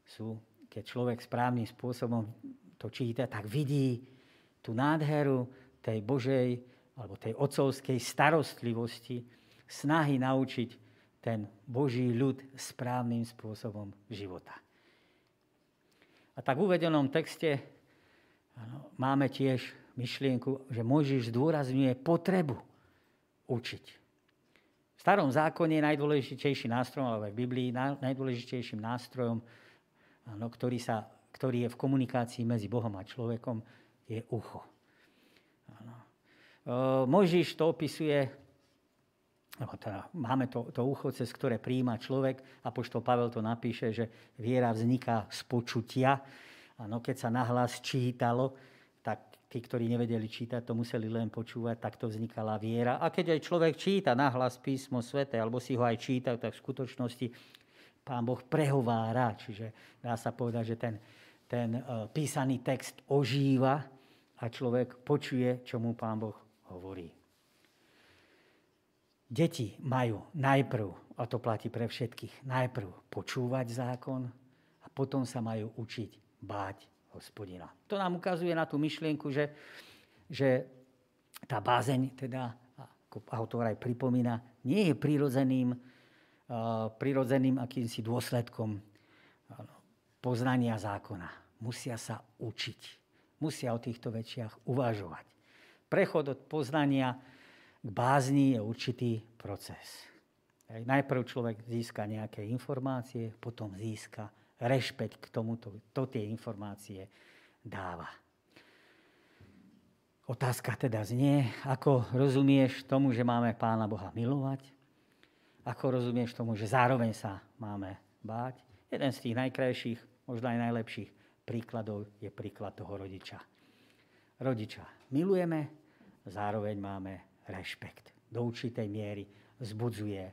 sú, keď človek správnym spôsobom to číta, tak vidí tú nádheru tej Božej alebo tej otcovskej starostlivosti, snahy naučiť ten Boží ľud správnym spôsobom života. A tak v uvedenom texte máme tiež myšlienku, že Mojžiš zdôrazňuje potrebu učiť. V starom zákone je najdôležitejší nástrojom, alebo aj v Biblii najdôležitejším nástrojom, ktorý, sa, ktorý je v komunikácii medzi Bohom a človekom, je ucho. Ano. Mojžiš to opisuje, teda máme to, to ucho, cez ktoré príjima človek, a poštol Pavel to napíše, že viera vzniká z počutia. Ano, keď sa nahlas čítalo, tak tí, ktorí nevedeli čítať, to museli len počúvať, tak to vznikala viera. A keď aj človek číta nahlas písmo svete, alebo si ho aj číta, tak v skutočnosti pán Boh prehovára. Čiže dá sa povedať, že ten, ten uh, písaný text ožíva a človek počuje, čo mu pán Boh hovorí. Deti majú najprv, a to platí pre všetkých, najprv počúvať zákon a potom sa majú učiť báť hospodina. To nám ukazuje na tú myšlienku, že, že tá bázeň, teda, ako autor aj pripomína, nie je prirodzeným, uh, prirodzeným akýmsi dôsledkom poznania zákona. Musia sa učiť. Musia o týchto veciach uvažovať. Prechod od poznania k bázni je určitý proces. Najprv človek získa nejaké informácie, potom získa rešpekt k tomuto, to tie informácie dáva. Otázka teda znie, ako rozumieš tomu, že máme Pána Boha milovať? Ako rozumieš tomu, že zároveň sa máme báť? Jeden z tých najkrajších, možno aj najlepších príkladov je príklad toho rodiča. Rodiča milujeme, zároveň máme rešpekt. Do určitej miery zbudzuje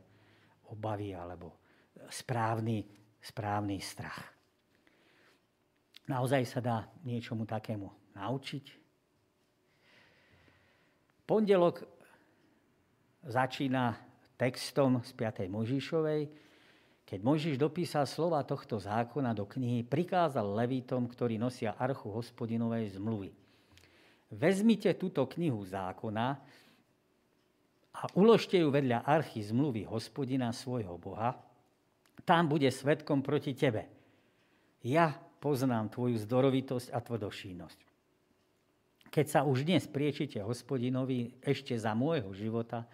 obavy alebo správny správny strach. Naozaj sa dá niečomu takému naučiť? Pondelok začína textom z 5. Možišovej, keď Možiš dopísal slova tohto zákona do knihy, prikázal levítom, ktorí nosia archu hospodinovej zmluvy. Vezmite túto knihu zákona a uložte ju vedľa archy zmluvy hospodina svojho Boha, tam bude svetkom proti tebe. Ja poznám tvoju zdorovitosť a tvrdošínosť. Keď sa už dnes priečite hospodinovi ešte za môjho života,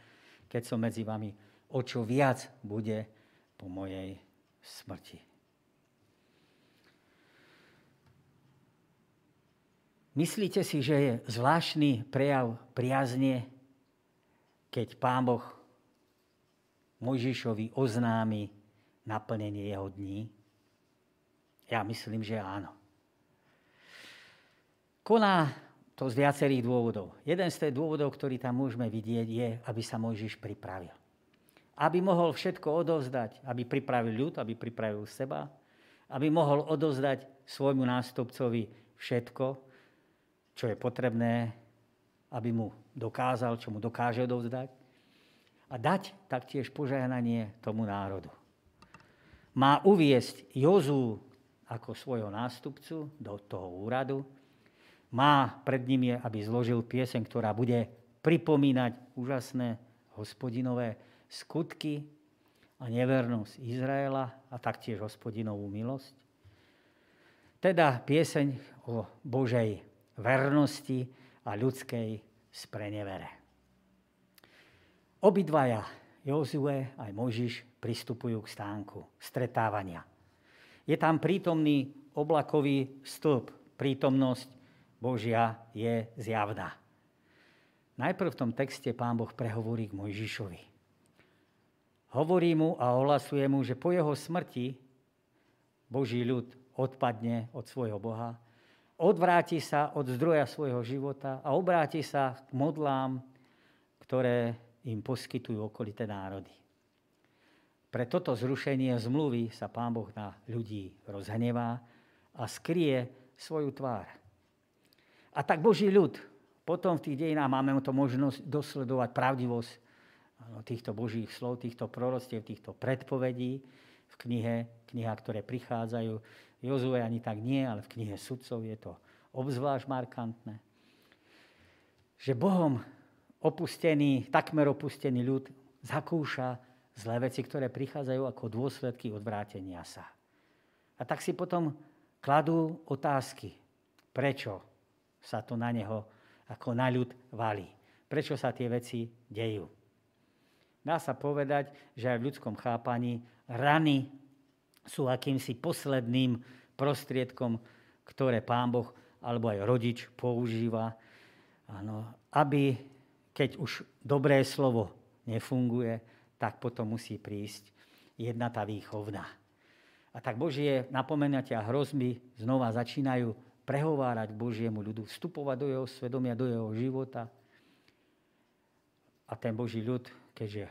keď som medzi vami, o čo viac bude po mojej smrti. Myslíte si, že je zvláštny prejav priazne, keď Pán Boh Mojžišovi oznámi naplnenie jeho dní? Ja myslím, že áno. Koná to z viacerých dôvodov. Jeden z tých dôvodov, ktorý tam môžeme vidieť, je, aby sa Mojžiš pripravil. Aby mohol všetko odovzdať, aby pripravil ľud, aby pripravil seba, aby mohol odovzdať svojmu nástupcovi všetko, čo je potrebné, aby mu dokázal, čo mu dokáže odovzdať. A dať taktiež požehnanie tomu národu má uviesť Jozú ako svojho nástupcu do toho úradu. Má pred ním je, aby zložil pieseň, ktorá bude pripomínať úžasné hospodinové skutky a nevernosť Izraela a taktiež hospodinovú milosť. Teda pieseň o Božej vernosti a ľudskej sprenevere. Obidvaja Jozue aj Možiš pristupujú k stánku stretávania. Je tam prítomný oblakový stĺp. Prítomnosť Božia je zjavná. Najprv v tom texte pán Boh prehovorí k Mojžišovi. Hovorí mu a ohlasuje mu, že po jeho smrti Boží ľud odpadne od svojho Boha, odvráti sa od zdroja svojho života a obráti sa k modlám, ktoré im poskytujú okolité národy. Pre toto zrušenie zmluvy sa Pán Boh na ľudí rozhnevá a skrie svoju tvár. A tak Boží ľud, potom v tých dejinách máme to možnosť dosledovať pravdivosť týchto Božích slov, týchto prorostiev, týchto predpovedí v knihe, kniha, ktoré prichádzajú. Jozue ani tak nie, ale v knihe sudcov je to obzvlášť markantné. Že Bohom opustený, takmer opustený ľud zakúša zlé veci, ktoré prichádzajú ako dôsledky odvrátenia sa. A tak si potom kladú otázky, prečo sa to na neho ako na ľud valí. Prečo sa tie veci dejú. Dá sa povedať, že aj v ľudskom chápaní rany sú akýmsi posledným prostriedkom, ktoré pán Boh alebo aj rodič používa, ano, aby keď už dobré slovo nefunguje, tak potom musí prísť jedna tá výchovná. A tak Božie napomenatia a hrozby znova začínajú prehovárať Božiemu ľudu, vstupovať do jeho svedomia, do jeho života. A ten Boží ľud, keďže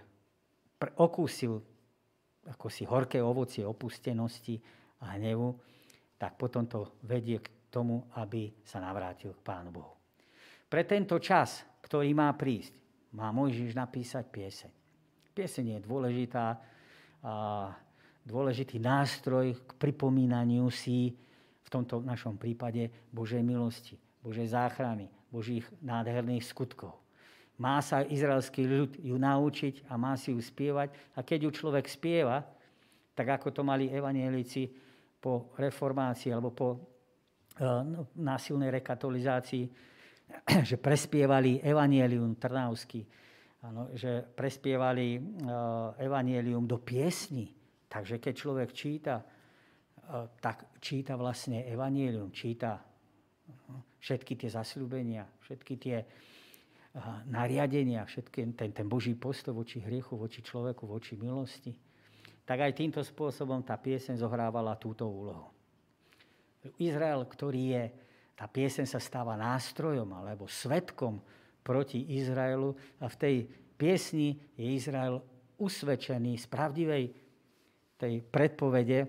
okúsil ako si horké ovocie opustenosti a hnevu, tak potom to vedie k tomu, aby sa navrátil k Pánu Bohu. Pre tento čas, ktorý má prísť, má Mojžiš napísať pieseň. Pieseň je dôležitá, a dôležitý nástroj k pripomínaniu si v tomto našom prípade Božej milosti, Božej záchrany, Božích nádherných skutkov. Má sa izraelský ľud ju naučiť a má si ju spievať. A keď ju človek spieva, tak ako to mali evanielici po reformácii alebo po uh, násilnej rekatolizácii, že prespievali evanielium trnavsky, ano, že prespievali uh, evanielium do piesni. Takže keď človek číta, uh, tak číta vlastne evanielium, číta všetky tie zasľúbenia, všetky tie nariadenia, všetky, ten, ten Boží postoj voči hriechu, voči človeku, voči milosti, tak aj týmto spôsobom tá pieseň zohrávala túto úlohu. Izrael, ktorý je, tá pieseň sa stáva nástrojom alebo svetkom proti Izraelu a v tej piesni je Izrael usvedčený z pravdivej tej predpovede,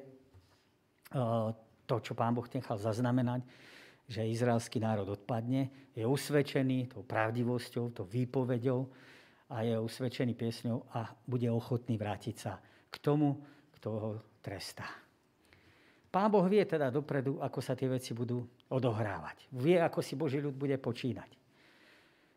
to, čo pán Boh nechal zaznamenať, že izraelský národ odpadne, je usvedčený tou pravdivosťou, tou výpovedou a je usvedčený piesňou a bude ochotný vrátiť sa k tomu, kto ho trestá. Pán Boh vie teda dopredu, ako sa tie veci budú odohrávať. Vie, ako si Boží ľud bude počínať.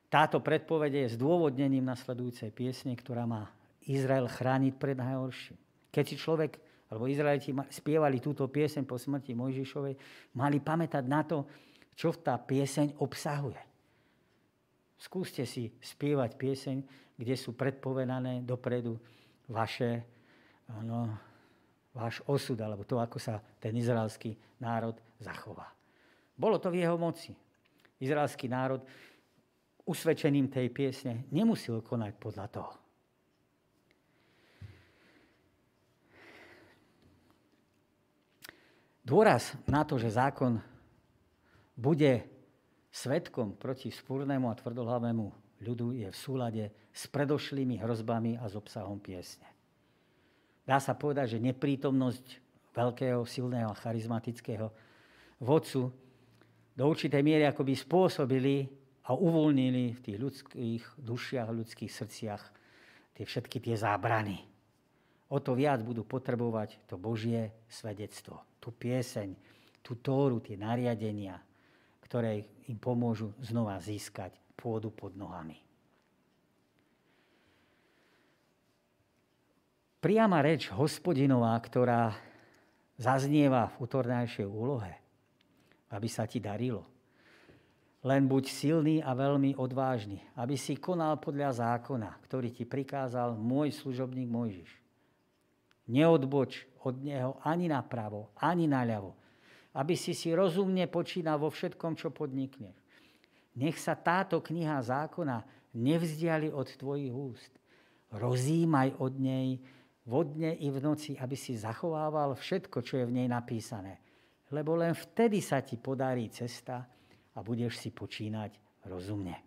Táto predpovede je zdôvodnením nasledujúcej piesne, ktorá má Izrael chrániť pred najhorším. Keď si človek alebo Izraeliti spievali túto pieseň po smrti Mojžišovej, mali pamätať na to, čo tá pieseň obsahuje. Skúste si spievať pieseň, kde sú predpovedané dopredu vaše, ano, váš osud, alebo to, ako sa ten izraelský národ zachová. Bolo to v jeho moci. Izraelský národ usvedčením tej piesne nemusel konať podľa toho. Dôraz na to, že zákon bude svetkom proti spúrnemu a tvrdohlavému ľudu je v súlade s predošlými hrozbami a s obsahom piesne. Dá sa povedať, že neprítomnosť veľkého, silného a charizmatického vodcu do určitej miery akoby spôsobili a uvoľnili v tých ľudských dušiach, ľudských srdciach tie všetky tie zábrany o to viac budú potrebovať to Božie svedectvo, tú pieseň, tú tóru, tie nariadenia, ktoré im pomôžu znova získať pôdu pod nohami. Priama reč hospodinová, ktorá zaznieva v útornejšej úlohe, aby sa ti darilo. Len buď silný a veľmi odvážny, aby si konal podľa zákona, ktorý ti prikázal môj služobník Mojžiš Neodboč od neho ani napravo, ani naľavo. Aby si si rozumne počínal vo všetkom, čo podnikneš. Nech sa táto kniha zákona nevzdiali od tvojich úst. Rozímaj od nej vodne i v noci, aby si zachovával všetko, čo je v nej napísané. Lebo len vtedy sa ti podarí cesta a budeš si počínať rozumne.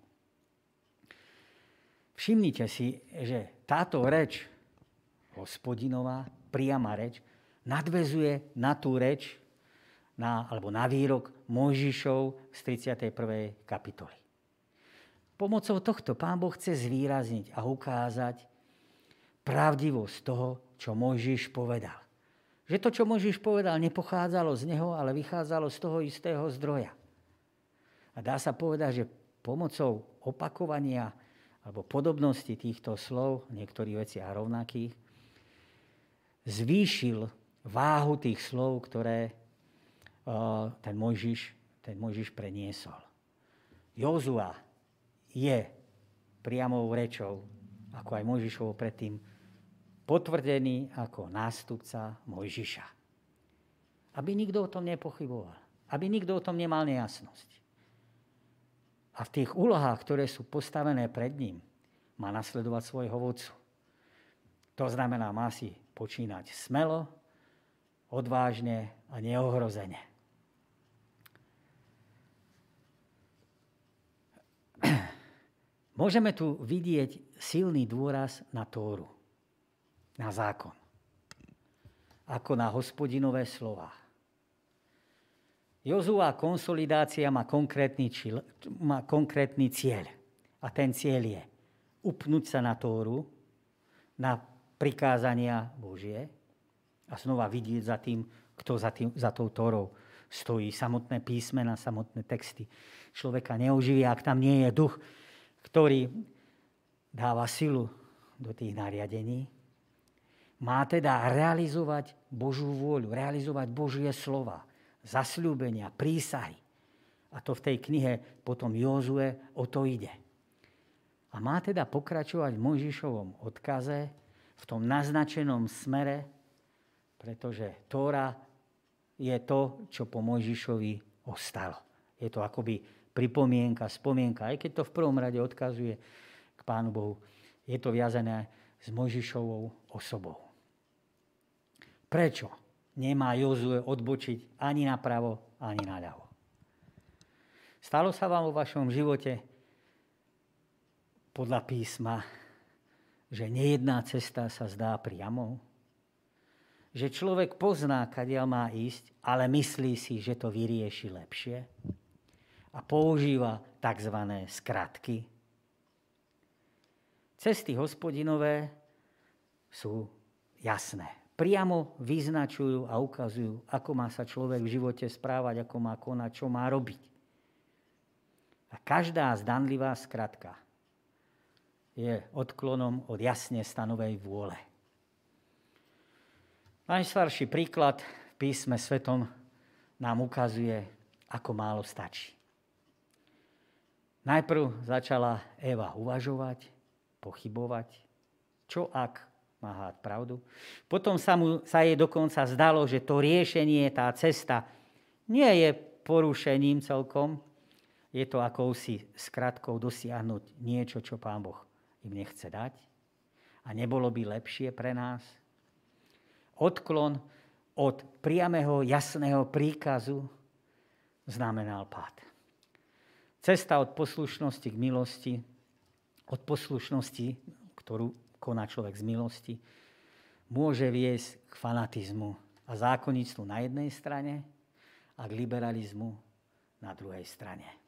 Všimnite si, že táto reč hospodinová, priama reč, nadvezuje na tú reč, na, alebo na výrok Mojžišov z 31. kapitoly. Pomocou tohto pán Boh chce zvýrazniť a ukázať pravdivosť toho, čo Mojžiš povedal. Že to, čo Mojžiš povedal, nepochádzalo z neho, ale vychádzalo z toho istého zdroja. A dá sa povedať, že pomocou opakovania alebo podobnosti týchto slov, niektorých veciach rovnakých, zvýšil váhu tých slov, ktoré ten Mojžiš, ten Mojžiš preniesol. Jozua je priamou rečou, ako aj Mojžišovo predtým, potvrdený ako nástupca Mojžiša. Aby nikto o tom nepochyboval. Aby nikto o tom nemal nejasnosť. A v tých úlohách, ktoré sú postavené pred ním, má nasledovať svojho vodcu. To znamená, má si počínať smelo, odvážne a neohrozene. Môžeme tu vidieť silný dôraz na Tóru, na zákon, ako na hospodinové slova. Jozua konsolidácia má konkrétny, čil, má konkrétny cieľ. A ten cieľ je upnúť sa na Tóru, na prikázania Božie a znova vidieť za tým, kto za, tým, za tou Tórou stojí. Samotné písmena, samotné texty. Človeka neuživia, ak tam nie je duch, ktorý dáva silu do tých nariadení, má teda realizovať Božú vôľu, realizovať Božie slova, zasľúbenia, prísahy. A to v tej knihe potom Jozue o to ide. A má teda pokračovať v Mojžišovom odkaze v tom naznačenom smere, pretože Tóra je to, čo po Mojžišovi ostalo. Je to akoby pripomienka, spomienka, aj keď to v prvom rade odkazuje k Pánu Bohu. Je to viazané s Mojžišovou osobou. Prečo nemá Jozue odbočiť ani napravo, ani naľavo? Stalo sa vám vo vašom živote podľa písma, že nejedná cesta sa zdá priamou? Že človek pozná, kadiaľ má ísť, ale myslí si, že to vyrieši lepšie? a používa tzv. skratky. Cesty hospodinové sú jasné. Priamo vyznačujú a ukazujú, ako má sa človek v živote správať, ako má konať, čo má robiť. A každá zdanlivá skratka je odklonom od jasne stanovej vôle. Najstarší príklad v písme svetom nám ukazuje, ako málo stačí. Najprv začala Eva uvažovať, pochybovať, čo ak má háť pravdu. Potom sa, mu, sa jej dokonca zdalo, že to riešenie, tá cesta nie je porušením celkom, je to akousi skratkou dosiahnuť niečo, čo Pán Boh im nechce dať. A nebolo by lepšie pre nás? Odklon od priamého, jasného príkazu znamenal pád. Cesta od poslušnosti k milosti, od poslušnosti, ktorú koná človek z milosti, môže viesť k fanatizmu a zákonnictvu na jednej strane a k liberalizmu na druhej strane.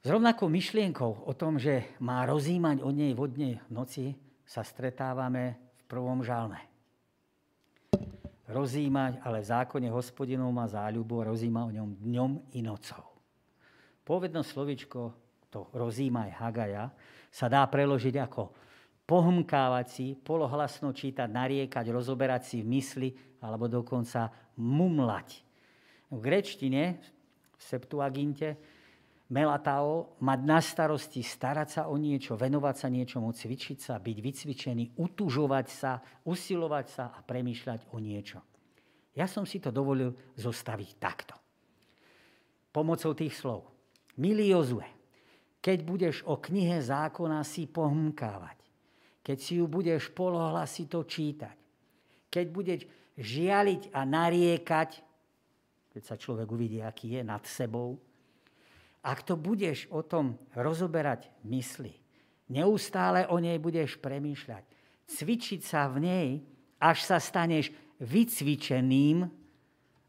S rovnakou myšlienkou o tom, že má rozímať od nej vodne v noci, sa stretávame v prvom žalme rozímať, ale v zákone hospodinov má záľubu rozíma o ňom dňom i nocou. Povedno slovičko, to rozímaj Hagaja, sa dá preložiť ako pohmkávať si, polohlasno čítať, nariekať, rozoberať si v mysli alebo dokonca mumlať. V grečtine, v Septuaginte, melatao, mať na starosti, starať sa o niečo, venovať sa niečomu, cvičiť sa, byť vycvičený, utužovať sa, usilovať sa a premýšľať o niečo. Ja som si to dovolil zostaviť takto. Pomocou tých slov. Milý Jozue, keď budeš o knihe zákona si pohmkávať, keď si ju budeš polohlasito čítať, keď budeš žialiť a nariekať, keď sa človek uvidí, aký je nad sebou, ak to budeš o tom rozoberať mysli, Neustále o nej budeš premýšľať. Cvičiť sa v nej, až sa staneš vycvičeným,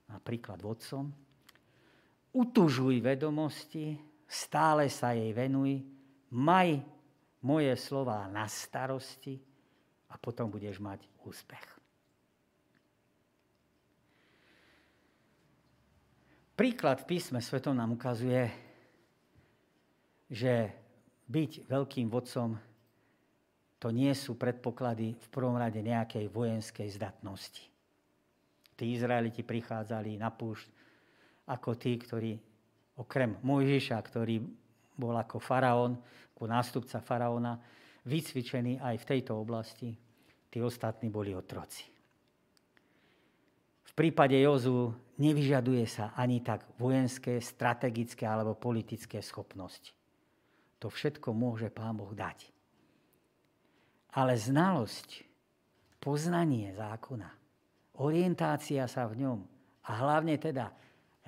napríklad vodcom. Utužuj vedomosti, stále sa jej venuj, maj moje slova na starosti a potom budeš mať úspech. Príklad písme svetom nám ukazuje, že byť veľkým vodcom to nie sú predpoklady v prvom rade nejakej vojenskej zdatnosti. Tí Izraeliti prichádzali na púšť ako tí, ktorí okrem Mojžiša, ktorý bol ako faraón, ako nástupca faraóna, vycvičený aj v tejto oblasti, tí ostatní boli otroci. V prípade Jozu nevyžaduje sa ani tak vojenské, strategické alebo politické schopnosti. To všetko môže Pán Boh dať. Ale znalosť, poznanie zákona, orientácia sa v ňom a hlavne teda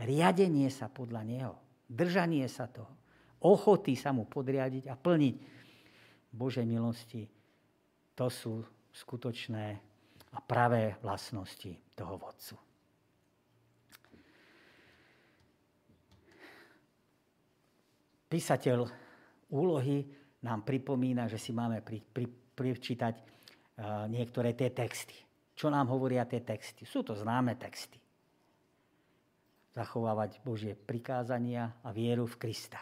riadenie sa podľa neho, držanie sa toho, ochoty sa mu podriadiť a plniť Božej milosti, to sú skutočné a pravé vlastnosti toho vodcu. Písateľ úlohy nám pripomína, že si máme pri, pri, prečítať uh, niektoré tie texty. Čo nám hovoria tie texty? Sú to známe texty. Zachovávať Božie prikázania a vieru v Krista.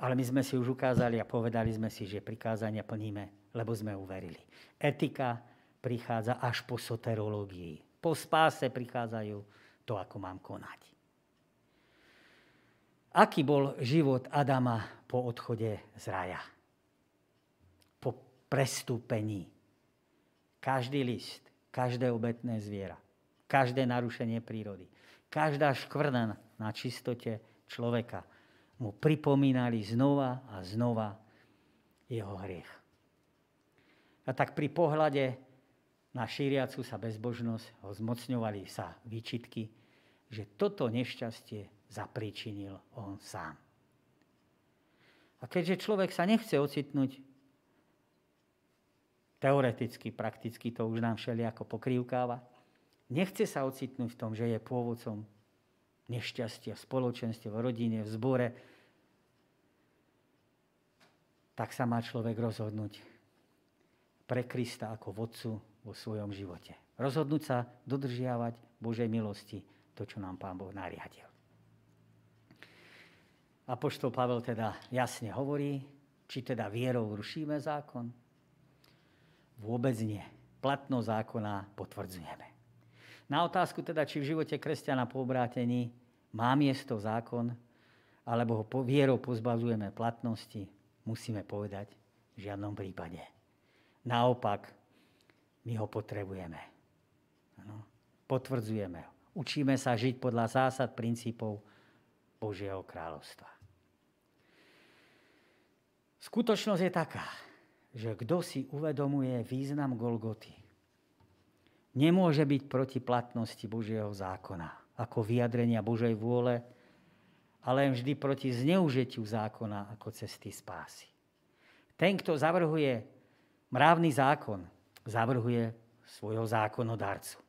Ale my sme si už ukázali a povedali sme si, že prikázania plníme, lebo sme uverili. Etika prichádza až po soterológii. Po spáse prichádzajú to, ako mám konať. Aký bol život Adama po odchode z raja? Po prestúpení. Každý list, každé obetné zviera, každé narušenie prírody, každá škvrna na čistote človeka mu pripomínali znova a znova jeho hriech. A tak pri pohľade na šíriacu sa bezbožnosť ho zmocňovali sa výčitky, že toto nešťastie zapríčinil on sám. A keďže človek sa nechce ocitnúť, teoreticky, prakticky to už nám všelijako pokrývkáva, nechce sa ocitnúť v tom, že je pôvodcom nešťastia v spoločenstve, v rodine, v zbore, tak sa má človek rozhodnúť pre Krista ako vodcu vo svojom živote. Rozhodnúť sa dodržiavať Božej milosti, to, čo nám Pán Boh nariadil. Apoštol Pavel teda jasne hovorí, či teda vierou rušíme zákon? Vôbec nie. Platnosť zákona potvrdzujeme. Na otázku teda, či v živote kresťana po obrátení má miesto zákon, alebo ho vierou pozbavujeme platnosti, musíme povedať v žiadnom prípade. Naopak, my ho potrebujeme. Ano, potvrdzujeme. Učíme sa žiť podľa zásad, princípov Božieho kráľovstva. Skutočnosť je taká, že kto si uvedomuje význam Golgoty, nemôže byť proti platnosti Božieho zákona, ako vyjadrenia Božej vôle, ale vždy proti zneužitiu zákona ako cesty spásy. Ten, kto zavrhuje mravný zákon, zavrhuje svojho zákonodárcu.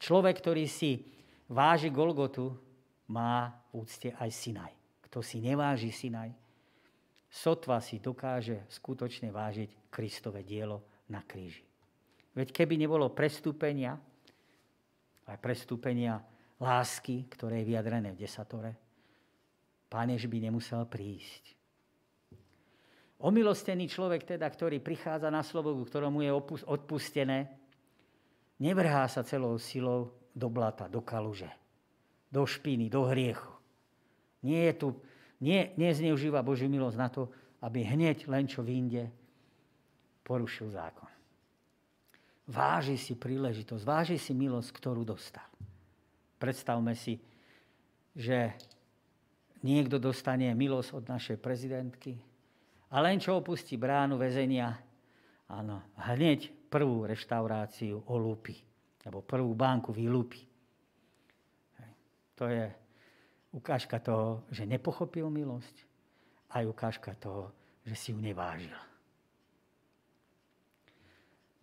Človek, ktorý si váži Golgotu, má v úcte aj Sinaj. Kto si neváži Sinaj, sotva si dokáže skutočne vážiť Kristové dielo na kríži. Veď keby nebolo prestúpenia, aj prestúpenia lásky, ktoré je vyjadrené v desatore, Pán Ježiš by nemusel prísť. Omilostený človek teda, ktorý prichádza na slobodu, ktorému je odpustené, nevrhá sa celou silou do blata, do kaluže, do špiny, do hriechu. Nie je tu, nie, nezneužíva Božiu milosť na to, aby hneď len čo vyjde porušil zákon. Váži si príležitosť, váži si milosť, ktorú dostal. Predstavme si, že niekto dostane milosť od našej prezidentky a len čo opustí bránu väzenia, áno, hneď prvú reštauráciu olúpi, alebo prvú banku vylúpi. To je ukážka toho, že nepochopil milosť, aj ukážka toho, že si ju nevážil.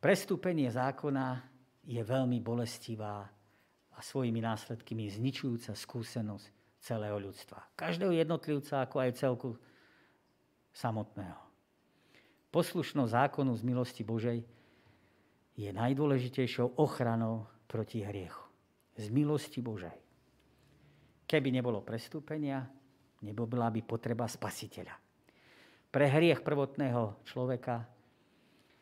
Prestúpenie zákona je veľmi bolestivá a svojimi následkami zničujúca skúsenosť celého ľudstva. Každého jednotlivca, ako aj celku samotného. Poslušnosť zákonu z milosti Božej je najdôležitejšou ochranou proti hriechu. Z milosti Božej. Keby nebolo prestúpenia, nebola by potreba spasiteľa. Pre hriech prvotného človeka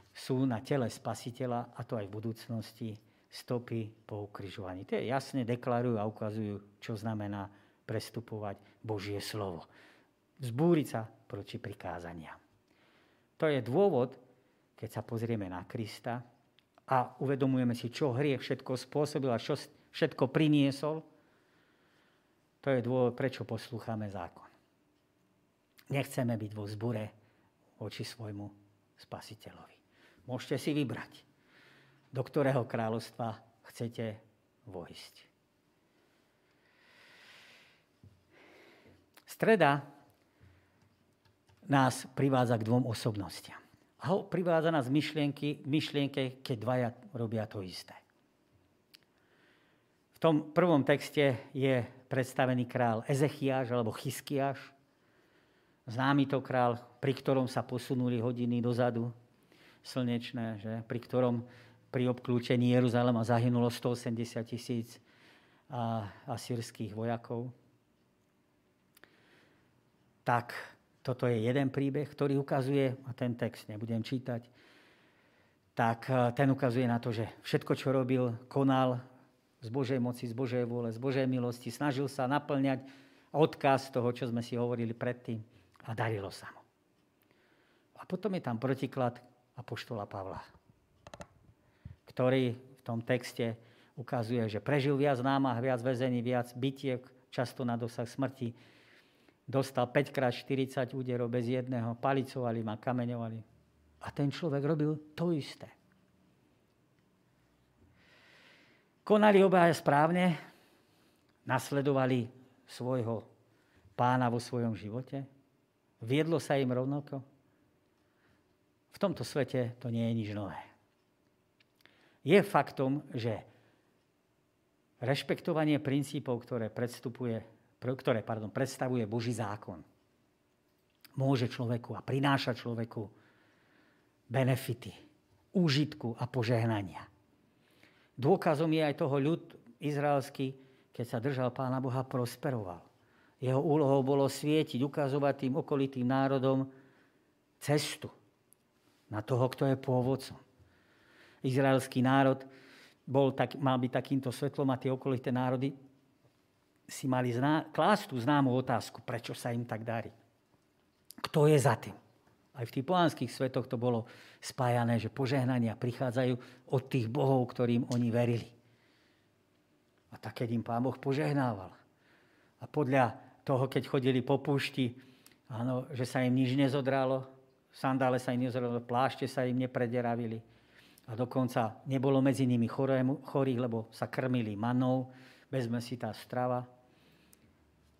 sú na tele spasiteľa, a to aj v budúcnosti, stopy po ukrižovaní. To je jasne deklarujú a ukazujú, čo znamená prestupovať Božie slovo. Zbúriť sa proti prikázania. To je dôvod, keď sa pozrieme na Krista a uvedomujeme si, čo hriech všetko spôsobil a čo všetko priniesol, to je dôvod, prečo poslúchame zákon. Nechceme byť vo zbure voči svojmu spasiteľovi. Môžete si vybrať, do ktorého kráľovstva chcete vojsť. Streda nás privádza k dvom osobnostiam. A ho privádza nás myšlienky, myšlienke, keď dvaja robia to isté. V tom prvom texte je predstavený král Ezechiáš alebo Chyskiáš. Známy to král, pri ktorom sa posunuli hodiny dozadu, slnečné, že? pri ktorom pri obklúčení Jeruzalema zahynulo 180 tisíc asýrských vojakov. Tak toto je jeden príbeh, ktorý ukazuje, a ten text nebudem čítať, tak e, ten ukazuje na to, že všetko, čo robil, konal z Božej moci, z Božej vôle, z Božej milosti, snažil sa naplňať odkaz toho, čo sme si hovorili predtým a darilo sa mu. A potom je tam protiklad, apoštola Pavla, ktorý v tom texte ukazuje, že prežil viac námah, viac väzení, viac bytiek, často na dosah smrti. Dostal 5 krát 40 úderov bez jedného, palicovali ma, kameňovali. A ten človek robil to isté. Konali obaja správne, nasledovali svojho pána vo svojom živote, viedlo sa im rovnako, v tomto svete to nie je nič nové. Je faktom, že rešpektovanie princípov, ktoré, ktoré pardon, predstavuje Boží zákon, môže človeku a prináša človeku benefity, úžitku a požehnania. Dôkazom je aj toho ľud izraelský, keď sa držal Pána Boha, prosperoval. Jeho úlohou bolo svietiť, ukazovať tým okolitým národom cestu na toho, kto je pôvodcom. Izraelský národ bol tak, mal byť takýmto svetlom a tie okolité národy si mali zná, klásť tú známú otázku, prečo sa im tak darí. Kto je za tým? Aj v tých pohanských svetoch to bolo spájané, že požehnania prichádzajú od tých bohov, ktorým oni verili. A tak, keď im Pán Boh požehnával. A podľa toho, keď chodili po púšti, áno, že sa im nič nezodralo, sandále sa im nezrelo, plášte sa im neprederavili. A dokonca nebolo medzi nimi chorých, lebo sa krmili manou, tá strava.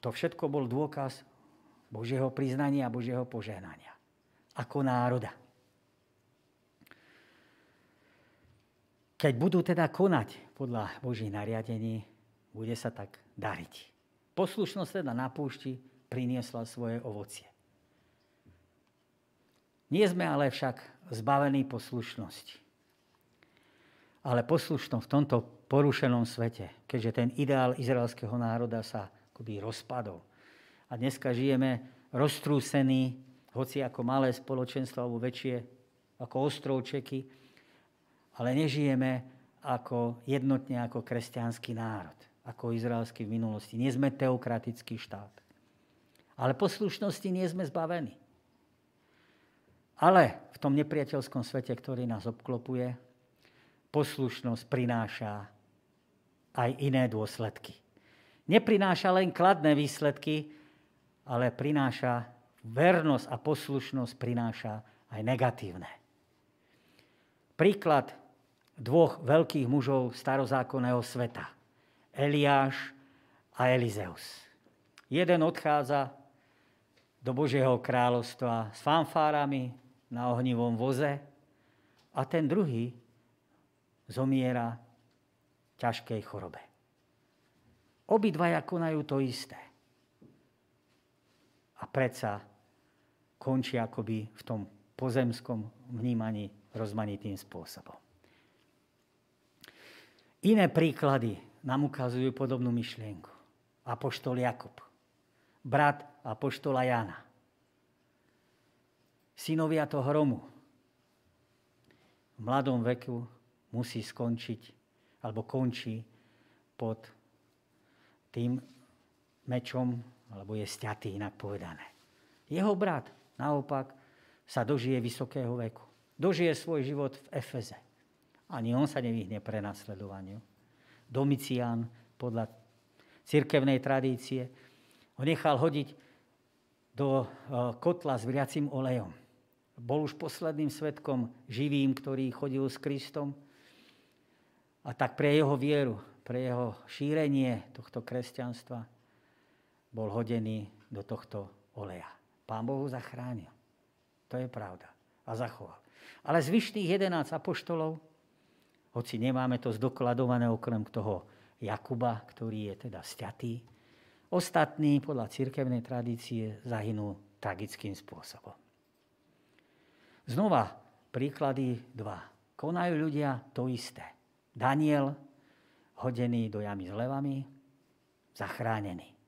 To všetko bol dôkaz Božieho priznania a Božieho požehnania. Ako národa. Keď budú teda konať podľa Božích nariadení, bude sa tak dariť. Poslušnosť teda na púšti priniesla svoje ovocie. Nie sme ale však zbavení poslušnosti. Ale poslušnosť v tomto porušenom svete, keďže ten ideál izraelského národa sa akoby rozpadol. A dneska žijeme roztrúsení, hoci ako malé spoločenstvo alebo väčšie, ako ostrovčeky, ale nežijeme ako jednotne ako kresťanský národ, ako izraelský v minulosti. Nie sme teokratický štát. Ale poslušnosti nie sme zbavení. Ale v tom nepriateľskom svete, ktorý nás obklopuje, poslušnosť prináša aj iné dôsledky. Neprináša len kladné výsledky, ale prináša vernosť a poslušnosť prináša aj negatívne. Príklad dvoch veľkých mužov starozákonného sveta. Eliáš a Elizeus. Jeden odchádza do Božieho kráľovstva s fanfárami na ohnivom voze a ten druhý zomiera ťažkej chorobe. Obidvaja konajú to isté. A predsa končí akoby v tom pozemskom vnímaní rozmanitým spôsobom. Iné príklady nám ukazujú podobnú myšlienku. Apoštol Jakub, brat Apoštola Jana, synovia toho hromu. V mladom veku musí skončiť, alebo končí pod tým mečom, alebo je stiatý, inak povedané. Jeho brat naopak sa dožije vysokého veku. Dožije svoj život v Efeze. Ani on sa nevyhne prenasledovaniu. Domicián podľa cirkevnej tradície ho nechal hodiť do e, kotla s vriacim olejom. Bol už posledným svetkom živým, ktorý chodil s Kristom. A tak pre jeho vieru, pre jeho šírenie tohto kresťanstva bol hodený do tohto oleja. Pán Bohu zachránil. To je pravda. A zachoval. Ale zvyšných 11 apoštolov, hoci nemáme to zdokladované okrem toho Jakuba, ktorý je teda stiatý, ostatní podľa cirkevnej tradície zahynú tragickým spôsobom. Znova príklady dva. Konajú ľudia to isté. Daniel, hodený do jamy s levami, zachránený.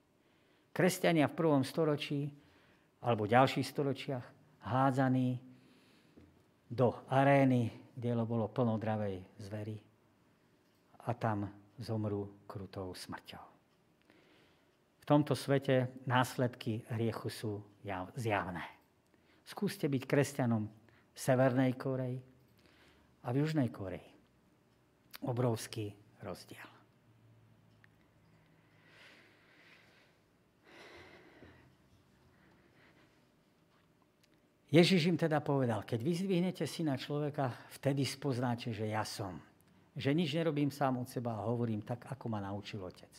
Kresťania v prvom storočí alebo ďalších storočiach hádzaní do arény, kde bolo plno dravej zvery a tam zomrú krutou smrťou. V tomto svete následky hriechu sú zjavné. Skúste byť kresťanom v Severnej Koreji a v Južnej Koreji. Obrovský rozdiel. Ježiš im teda povedal, keď vyzvihnete syna človeka, vtedy spoznáte, že ja som. Že nič nerobím sám od seba a hovorím tak, ako ma naučil otec.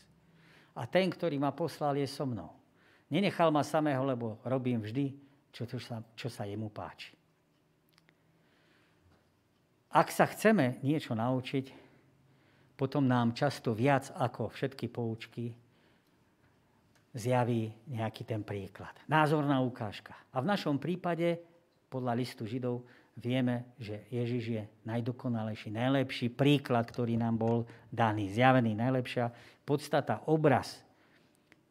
A ten, ktorý ma poslal, je so mnou. Nenechal ma samého, lebo robím vždy, čo, čo, sa, čo sa jemu páči. Ak sa chceme niečo naučiť, potom nám často viac ako všetky poučky zjaví nejaký ten príklad. Názorná ukážka. A v našom prípade, podľa listu Židov, vieme, že Ježiš je najdokonalejší, najlepší príklad, ktorý nám bol daný, zjavený, najlepšia podstata, obraz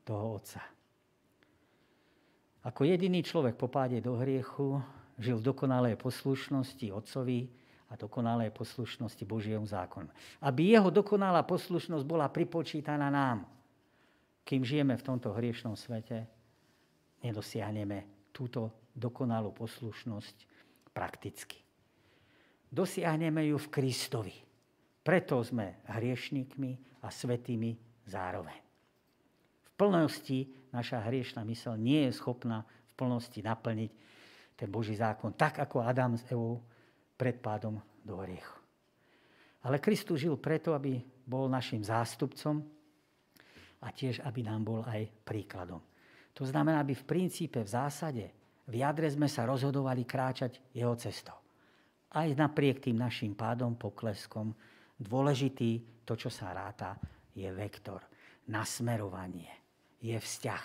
toho Otca. Ako jediný človek po páde do hriechu žil v dokonalej poslušnosti Otcovi a dokonalej poslušnosti Božiemu zákonu. Aby jeho dokonalá poslušnosť bola pripočítaná nám, kým žijeme v tomto hriešnom svete, nedosiahneme túto dokonalú poslušnosť prakticky. Dosiahneme ju v Kristovi. Preto sme hriešnikmi a svetými zároveň. V plnosti naša hriešna mysel nie je schopná v plnosti naplniť ten Boží zákon, tak ako Adam s Evou pred pádom do hriechu. Ale Kristus žil preto, aby bol našim zástupcom, a tiež, aby nám bol aj príkladom. To znamená, aby v princípe, v zásade, v jadre sme sa rozhodovali kráčať jeho cestou. Aj napriek tým našim pádom, pokleskom, dôležitý, to, čo sa ráta, je vektor, nasmerovanie, je vzťah.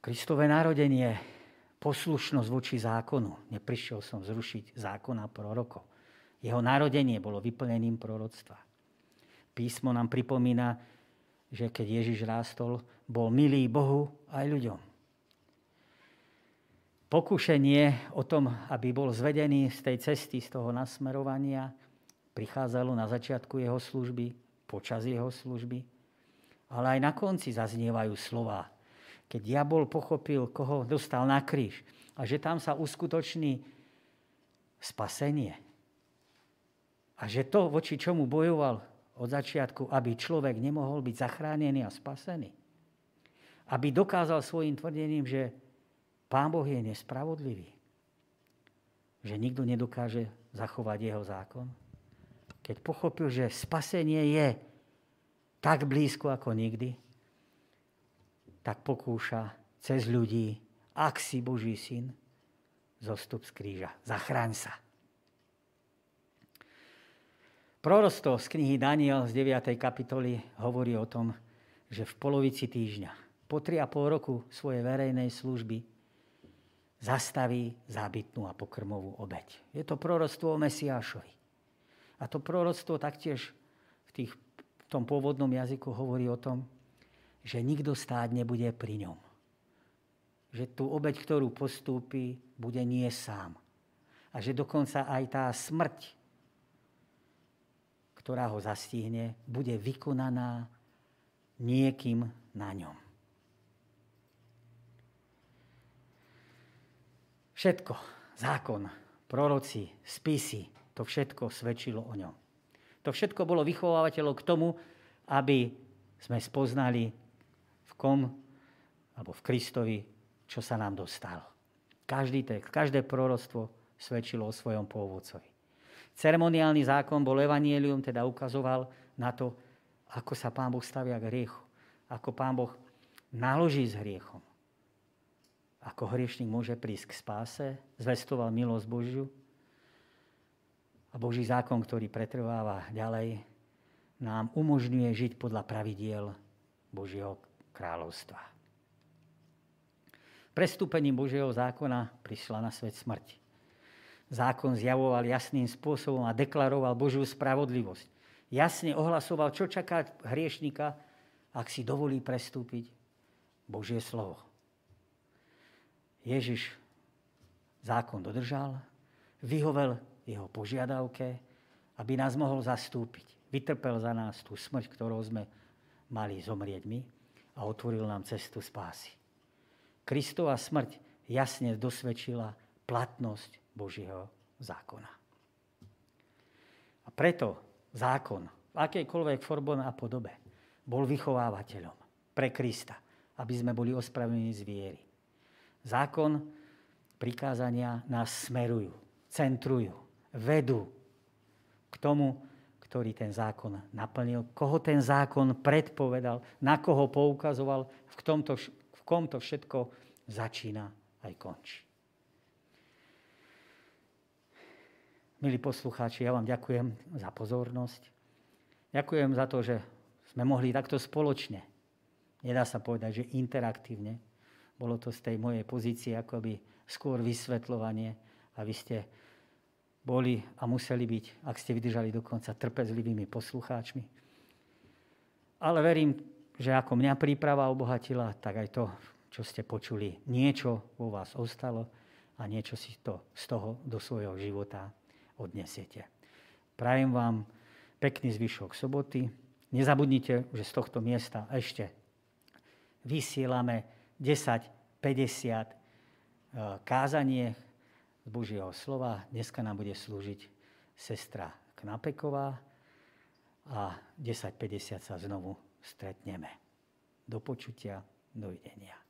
Kristové narodenie, poslušnosť voči zákonu. Neprišiel som zrušiť zákona prorokov. Jeho narodenie bolo vyplnením proroctva. Písmo nám pripomína, že keď Ježiš rástol, bol milý Bohu aj ľuďom. Pokušenie o tom, aby bol zvedený z tej cesty, z toho nasmerovania, prichádzalo na začiatku jeho služby, počas jeho služby, ale aj na konci zaznievajú slova. Keď diabol pochopil, koho dostal na kríž a že tam sa uskutoční spasenie a že to, voči čomu bojoval, od začiatku, aby človek nemohol byť zachránený a spasený. Aby dokázal svojim tvrdením, že Pán Boh je nespravodlivý. Že nikto nedokáže zachovať jeho zákon. Keď pochopil, že spasenie je tak blízko ako nikdy, tak pokúša cez ľudí, ak si Boží syn, zostup z kríža. Zachráň sa. Prorostvo z knihy Daniel z 9. kapitoly hovorí o tom, že v polovici týždňa, po 3,5 roku svojej verejnej služby, zastaví zábytnú a pokrmovú obeď. Je to prorostvo o Mesiášovi. A to prorostvo taktiež v, tých, v tom pôvodnom jazyku hovorí o tom, že nikto stáť nebude pri ňom. Že tú obeď, ktorú postúpi, bude nie sám. A že dokonca aj tá smrť, ktorá ho zastihne, bude vykonaná niekým na ňom. Všetko, zákon, proroci, spisy, to všetko svedčilo o ňom. To všetko bolo vychovávateľom k tomu, aby sme spoznali v kom, alebo v Kristovi, čo sa nám dostalo. Každý text, každé prorostvo svedčilo o svojom pôvodcovi. Ceremoniálny zákon bol evanielium, teda ukazoval na to, ako sa Pán Boh stavia k hriechu. Ako Pán Boh naloží s hriechom. Ako hriešnik môže prísť k spáse, zvestoval milosť Božiu. A Boží zákon, ktorý pretrváva ďalej, nám umožňuje žiť podľa pravidiel Božieho kráľovstva. Prestúpením Božieho zákona prišla na svet smrť. Zákon zjavoval jasným spôsobom a deklaroval Božiu spravodlivosť jasne ohlasoval, čo čaká hriešnika, ak si dovolí prestúpiť Božie slovo. Ježiš zákon dodržal, vyhovel jeho požiadavke, aby nás mohol zastúpiť. Vytrpel za nás tú smrť, ktorou sme mali zomrieť my a otvoril nám cestu spásy. Kristova smrť jasne dosvedčila platnosť Božieho zákona. A preto zákon v akejkoľvek forme a podobe bol vychovávateľom pre Krista, aby sme boli ospravedlnení z viery. Zákon, prikázania nás smerujú, centrujú, vedú k tomu, ktorý ten zákon naplnil, koho ten zákon predpovedal, na koho poukazoval, v, tomto, v kom to všetko začína aj končí. Milí poslucháči, ja vám ďakujem za pozornosť. Ďakujem za to, že sme mohli takto spoločne, nedá sa povedať, že interaktívne, bolo to z tej mojej pozície akoby skôr vysvetľovanie a vy ste boli a museli byť, ak ste vydržali dokonca, trpezlivými poslucháčmi. Ale verím, že ako mňa príprava obohatila, tak aj to, čo ste počuli, niečo vo vás ostalo a niečo si to z toho do svojho života odnesiete. Prajem vám pekný zvyšok soboty. Nezabudnite, že z tohto miesta ešte vysielame 10-50 e, kázanie z Božieho slova. Dneska nám bude slúžiť sestra Knapeková a 10.50 sa znovu stretneme. Do počutia, dovidenia.